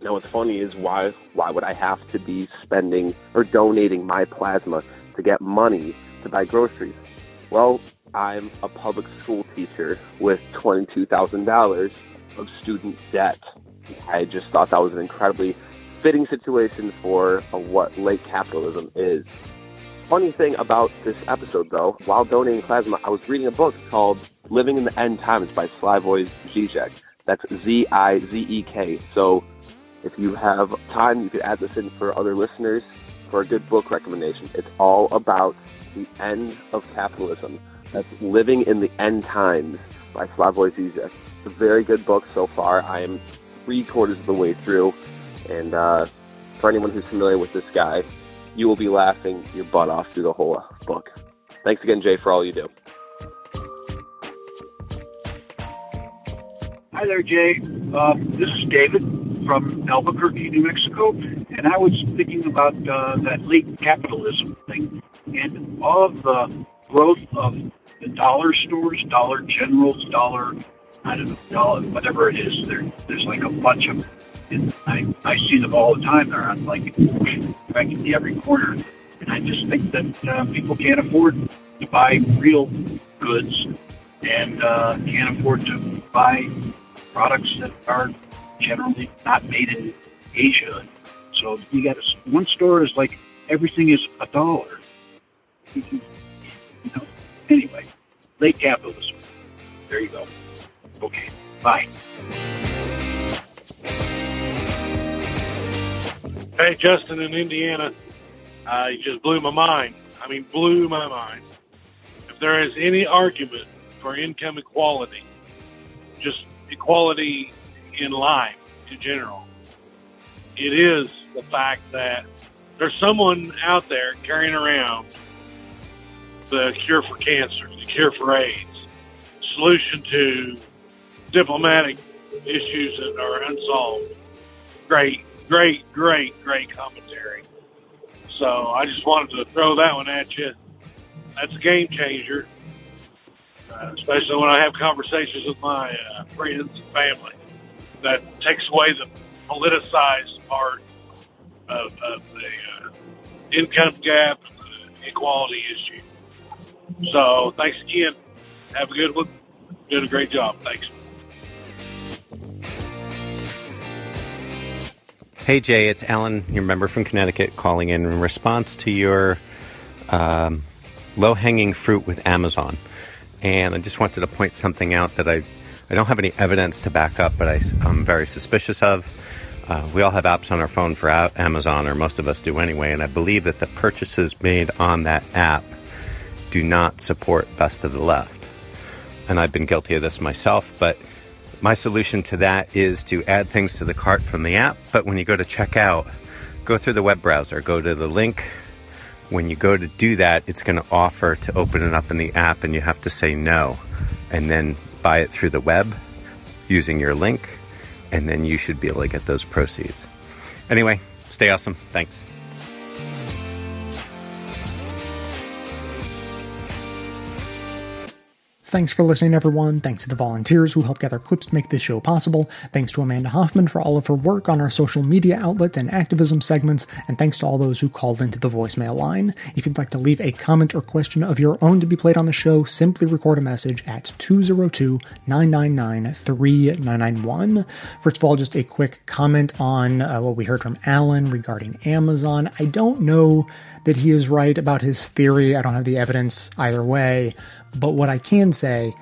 Now, what's funny is why why would I have to be spending or donating my plasma to get money to buy groceries? Well, I'm a public school teacher with $22,000 of student debt. I just thought that was an incredibly fitting situation for uh, what late capitalism is. Funny thing about this episode, though, while donating plasma, I was reading a book called Living in the End Times by Slavoj Zizek. That's Z-I-Z-E-K. So if you have time, you could add this in for other listeners for a good book recommendation. It's all about the end of capitalism. That's Living in the End Times by Slavoj Zizek. It's a very good book so far. I am three quarters of the way through. And uh, for anyone who's familiar with this guy, you will be laughing your butt off through the whole book. Thanks again, Jay, for all you do. Hi there, Jay. Um, this is David from Albuquerque, New Mexico, and I was thinking about uh, that late capitalism thing and all of the growth of the dollar stores, Dollar Generals, Dollar, I don't know, dollar, whatever it is. There, there's like a bunch of, and I, I see them all the time. They're on like practically every corner, and I just think that uh, people can't afford to buy real goods and uh, can't afford to buy products that are generally not made in Asia. So you got a, one store is like everything is a dollar. <laughs> You know. Anyway, late capitalism. There you go. Okay. Bye. Hey, Justin in Indiana, uh, you just blew my mind. I mean, blew my mind. If there is any argument for income equality, just equality in life in general, it is the fact that there's someone out there carrying around the cure for cancer, the cure for AIDS, solution to diplomatic issues that are unsolved. Great, great, great, great commentary. So I just wanted to throw that one at you. That's a game changer, especially when I have conversations with my uh, friends and family. That takes away the politicized part of, of the uh, income gap and the equality issue. So thanks again. Have a good one. Doing a great job. Thanks. Hey Jay, it's Alan, your member from Connecticut, calling in in response to your um, low hanging fruit with Amazon. And I just wanted to point something out that I, I don't have any evidence to back up, but I, am very suspicious of. Uh, we all have apps on our phone for Amazon, or most of us do anyway, and I believe that the purchases made on that app do not support best of the left. And I've been guilty of this myself, but my solution to that is to add things to the cart from the app, but when you go to checkout, go through the web browser, go to the link. When you go to do that, it's going to offer to open it up in the app, and you have to say no, and then buy it through the web using your link, and then you should be able to get those proceeds. Anyway, stay awesome. Thanks. Thanks for listening, everyone. Thanks to the volunteers who help gather clips to make this show possible. Thanks to Amanda Hoffman for all of her work on our social media outlets and activism segments. And thanks to all those who called into the voicemail line. If you'd like to leave a comment or question of your own to be played on the show, simply record a message at 202 999 3991. First of all, just a quick comment on uh, what we heard from Alan regarding Amazon. I don't know that he is right about his theory. I don't have the evidence either way. But what I can say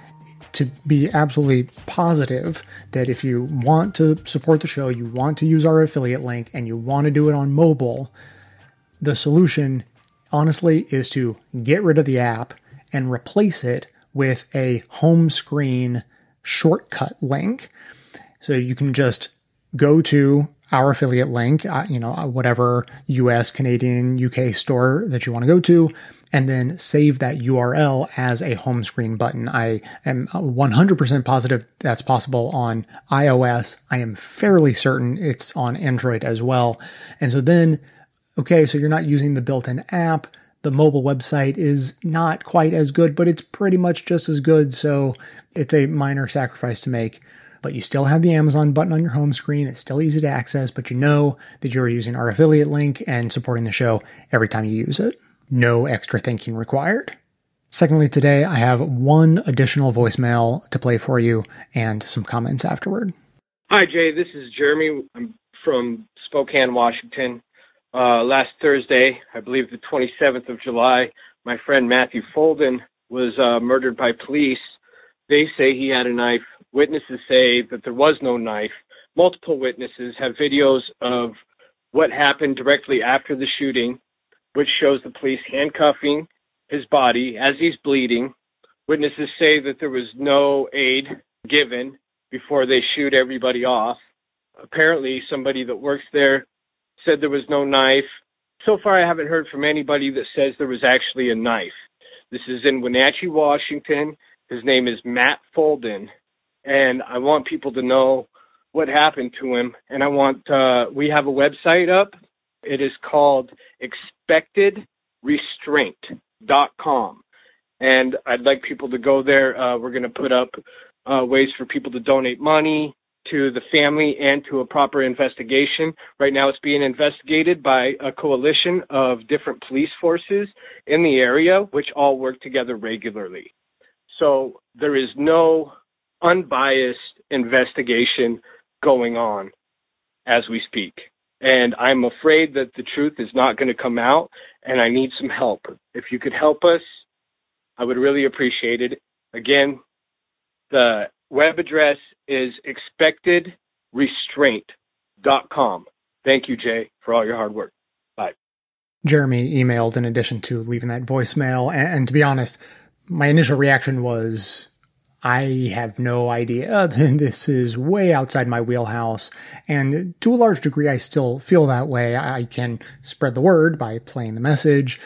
to be absolutely positive that if you want to support the show, you want to use our affiliate link, and you want to do it on mobile, the solution, honestly, is to get rid of the app and replace it with a home screen shortcut link. So you can just go to our affiliate link, uh, you know, whatever US, Canadian, UK store that you want to go to, and then save that URL as a home screen button. I am 100% positive that's possible on iOS. I am fairly certain it's on Android as well. And so then, okay, so you're not using the built in app. The mobile website is not quite as good, but it's pretty much just as good. So it's a minor sacrifice to make but you still have the Amazon button on your home screen. It's still easy to access, but you know that you're using our affiliate link and supporting the show every time you use it. No extra thinking required. Secondly, today I have one additional voicemail to play for you and some comments afterward. Hi, Jay. This is Jeremy. I'm from Spokane, Washington. Uh, last Thursday, I believe the 27th of July, my friend Matthew Folden was uh, murdered by police. They say he had a knife. Witnesses say that there was no knife. Multiple witnesses have videos of what happened directly after the shooting which shows the police handcuffing his body as he's bleeding. Witnesses say that there was no aid given before they shoot everybody off. Apparently, somebody that works there said there was no knife. so far I haven't heard from anybody that says there was actually a knife. This is in Wenatchee, Washington. His name is Matt Folden, and I want people to know what happened to him. And I want uh, we have a website up. It is called expectedrestraint.com, and I'd like people to go there. Uh, we're going to put up uh, ways for people to donate money to the family and to a proper investigation. Right now, it's being investigated by a coalition of different police forces in the area, which all work together regularly. So there is no unbiased investigation going on as we speak. And I'm afraid that the truth is not going to come out, and I need some help. If you could help us, I would really appreciate it. Again, the web address is expectedrestraint.com. Thank you, Jay, for all your hard work. Bye. Jeremy emailed in addition to leaving that voicemail. And, to be honest, my initial reaction was I have no idea. <laughs> This is way outside my wheelhouse. And to a large degree, I still feel that way. I can spread the word by playing the message.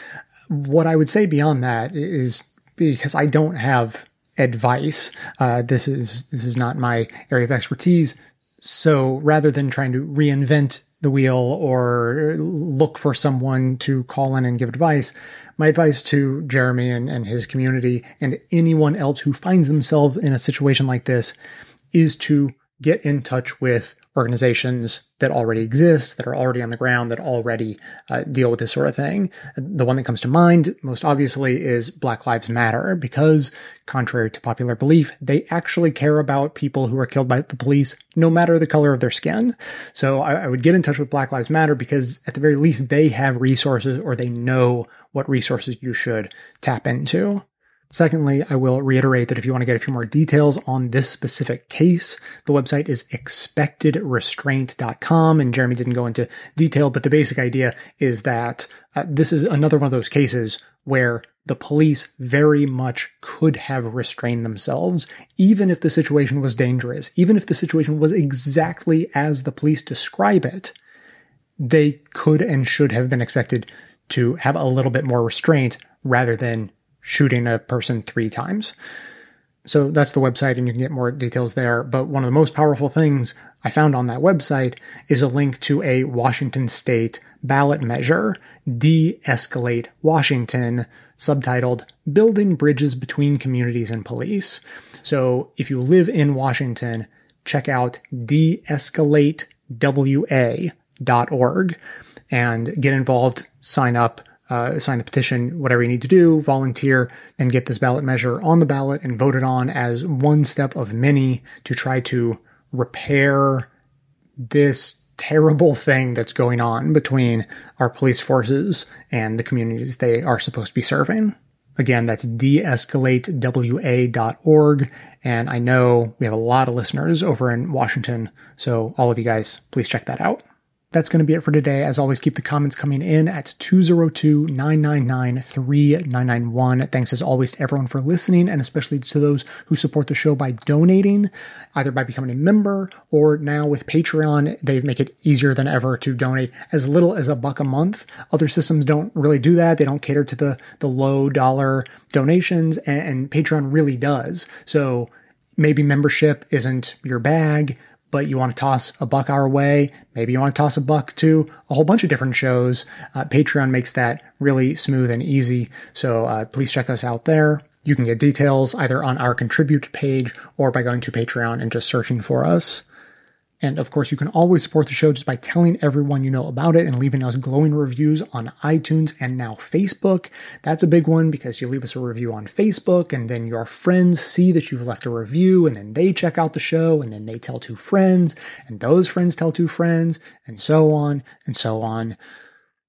What I would say beyond that is because I don't have advice. Uh, this is this is not my area of expertise. So rather than trying to reinvent the wheel or look for someone to call in and give advice, my advice to Jeremy and, and his community and anyone else who finds themselves in a situation like this is to get in touch with organizations that already exist, that are already on the ground, that already uh, deal with this sort of thing. The one that comes to mind most obviously is Black Lives Matter because contrary to popular belief, they actually care about people who are killed by the police, no matter the color of their skin. So I, I would get in touch with Black Lives Matter because at the very least they have resources or they know what resources you should tap into. Secondly, I will reiterate that if you want to get a few more details on this specific case, the website is expectedrestraint.com. And Jeremy didn't go into detail, but the basic idea is that uh, this is another one of those cases where the police very much could have restrained themselves, even if the situation was dangerous, even if the situation was exactly as the police describe it. They could and should have been expected to have a little bit more restraint rather than shooting a person three times. So that's the website and you can get more details there. But one of the most powerful things I found on that website is a link to a Washington state ballot measure, De-escalate Washington, subtitled Building Bridges Between Communities and Police. So if you live in Washington, check out deescalatewa.org and get involved, sign up, uh, sign the petition, whatever you need to do, volunteer, and get this ballot measure on the ballot and voted on as one step of many to try to repair this terrible thing that's going on between our police forces and the communities they are supposed to be serving. Again, that's deescalatewa.org. And I know we have a lot of listeners over in Washington. So all of you guys, please check that out. That's going to be it for today. As always, keep the comments coming in at 202-999-3991. Thanks as always to everyone for listening and especially to those who support the show by donating, either by becoming a member or now with Patreon, they make it easier than ever to donate as little as a buck a month. Other systems don't really do that. They don't cater to the, the low dollar donations and, and Patreon really does. So maybe membership isn't your bag, but you want to toss a buck our way, maybe you want to toss a buck to a whole bunch of different shows, uh, Patreon makes that really smooth and easy. So uh, please check us out there. You can get details either on our contribute page or by going to Patreon and just searching for us. And of course, you can always support the show just by telling everyone you know about it and leaving us glowing reviews on iTunes and now Facebook. That's a big one because you leave us a review on Facebook and then your friends see that you've left a review and then they check out the show and then they tell two friends and those friends tell two friends and so on and so on.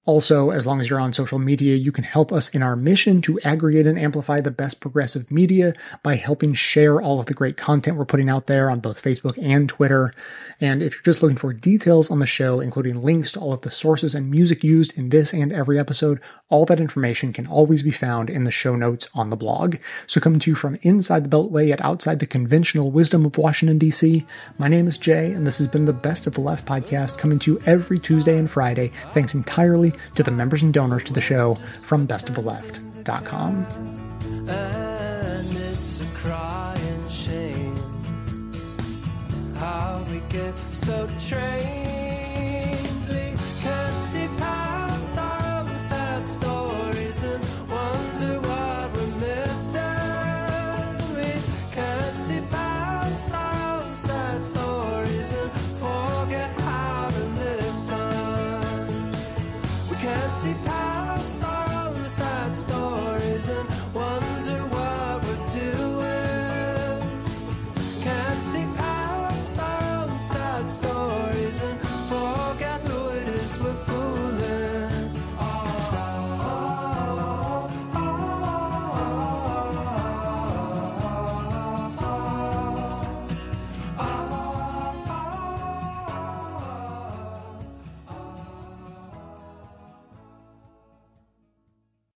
Also, as long as you're on social media, you can help us in our mission to aggregate and amplify the best progressive media by helping share all of the great content we're putting out there on both Facebook and Twitter. And if you're just looking for details on the show, including links to all of the sources and music used in this and every episode, all that information can always be found in the show notes on the blog. So coming to you from inside the Beltway at outside the conventional wisdom of Washington, D.C., my name is Jay, and this has been the Best of the Left podcast coming to you every Tuesday and Friday, thanks entirely to the members and donors to the show from bestoftheleft.com. And it's a crying shame how we get so trained.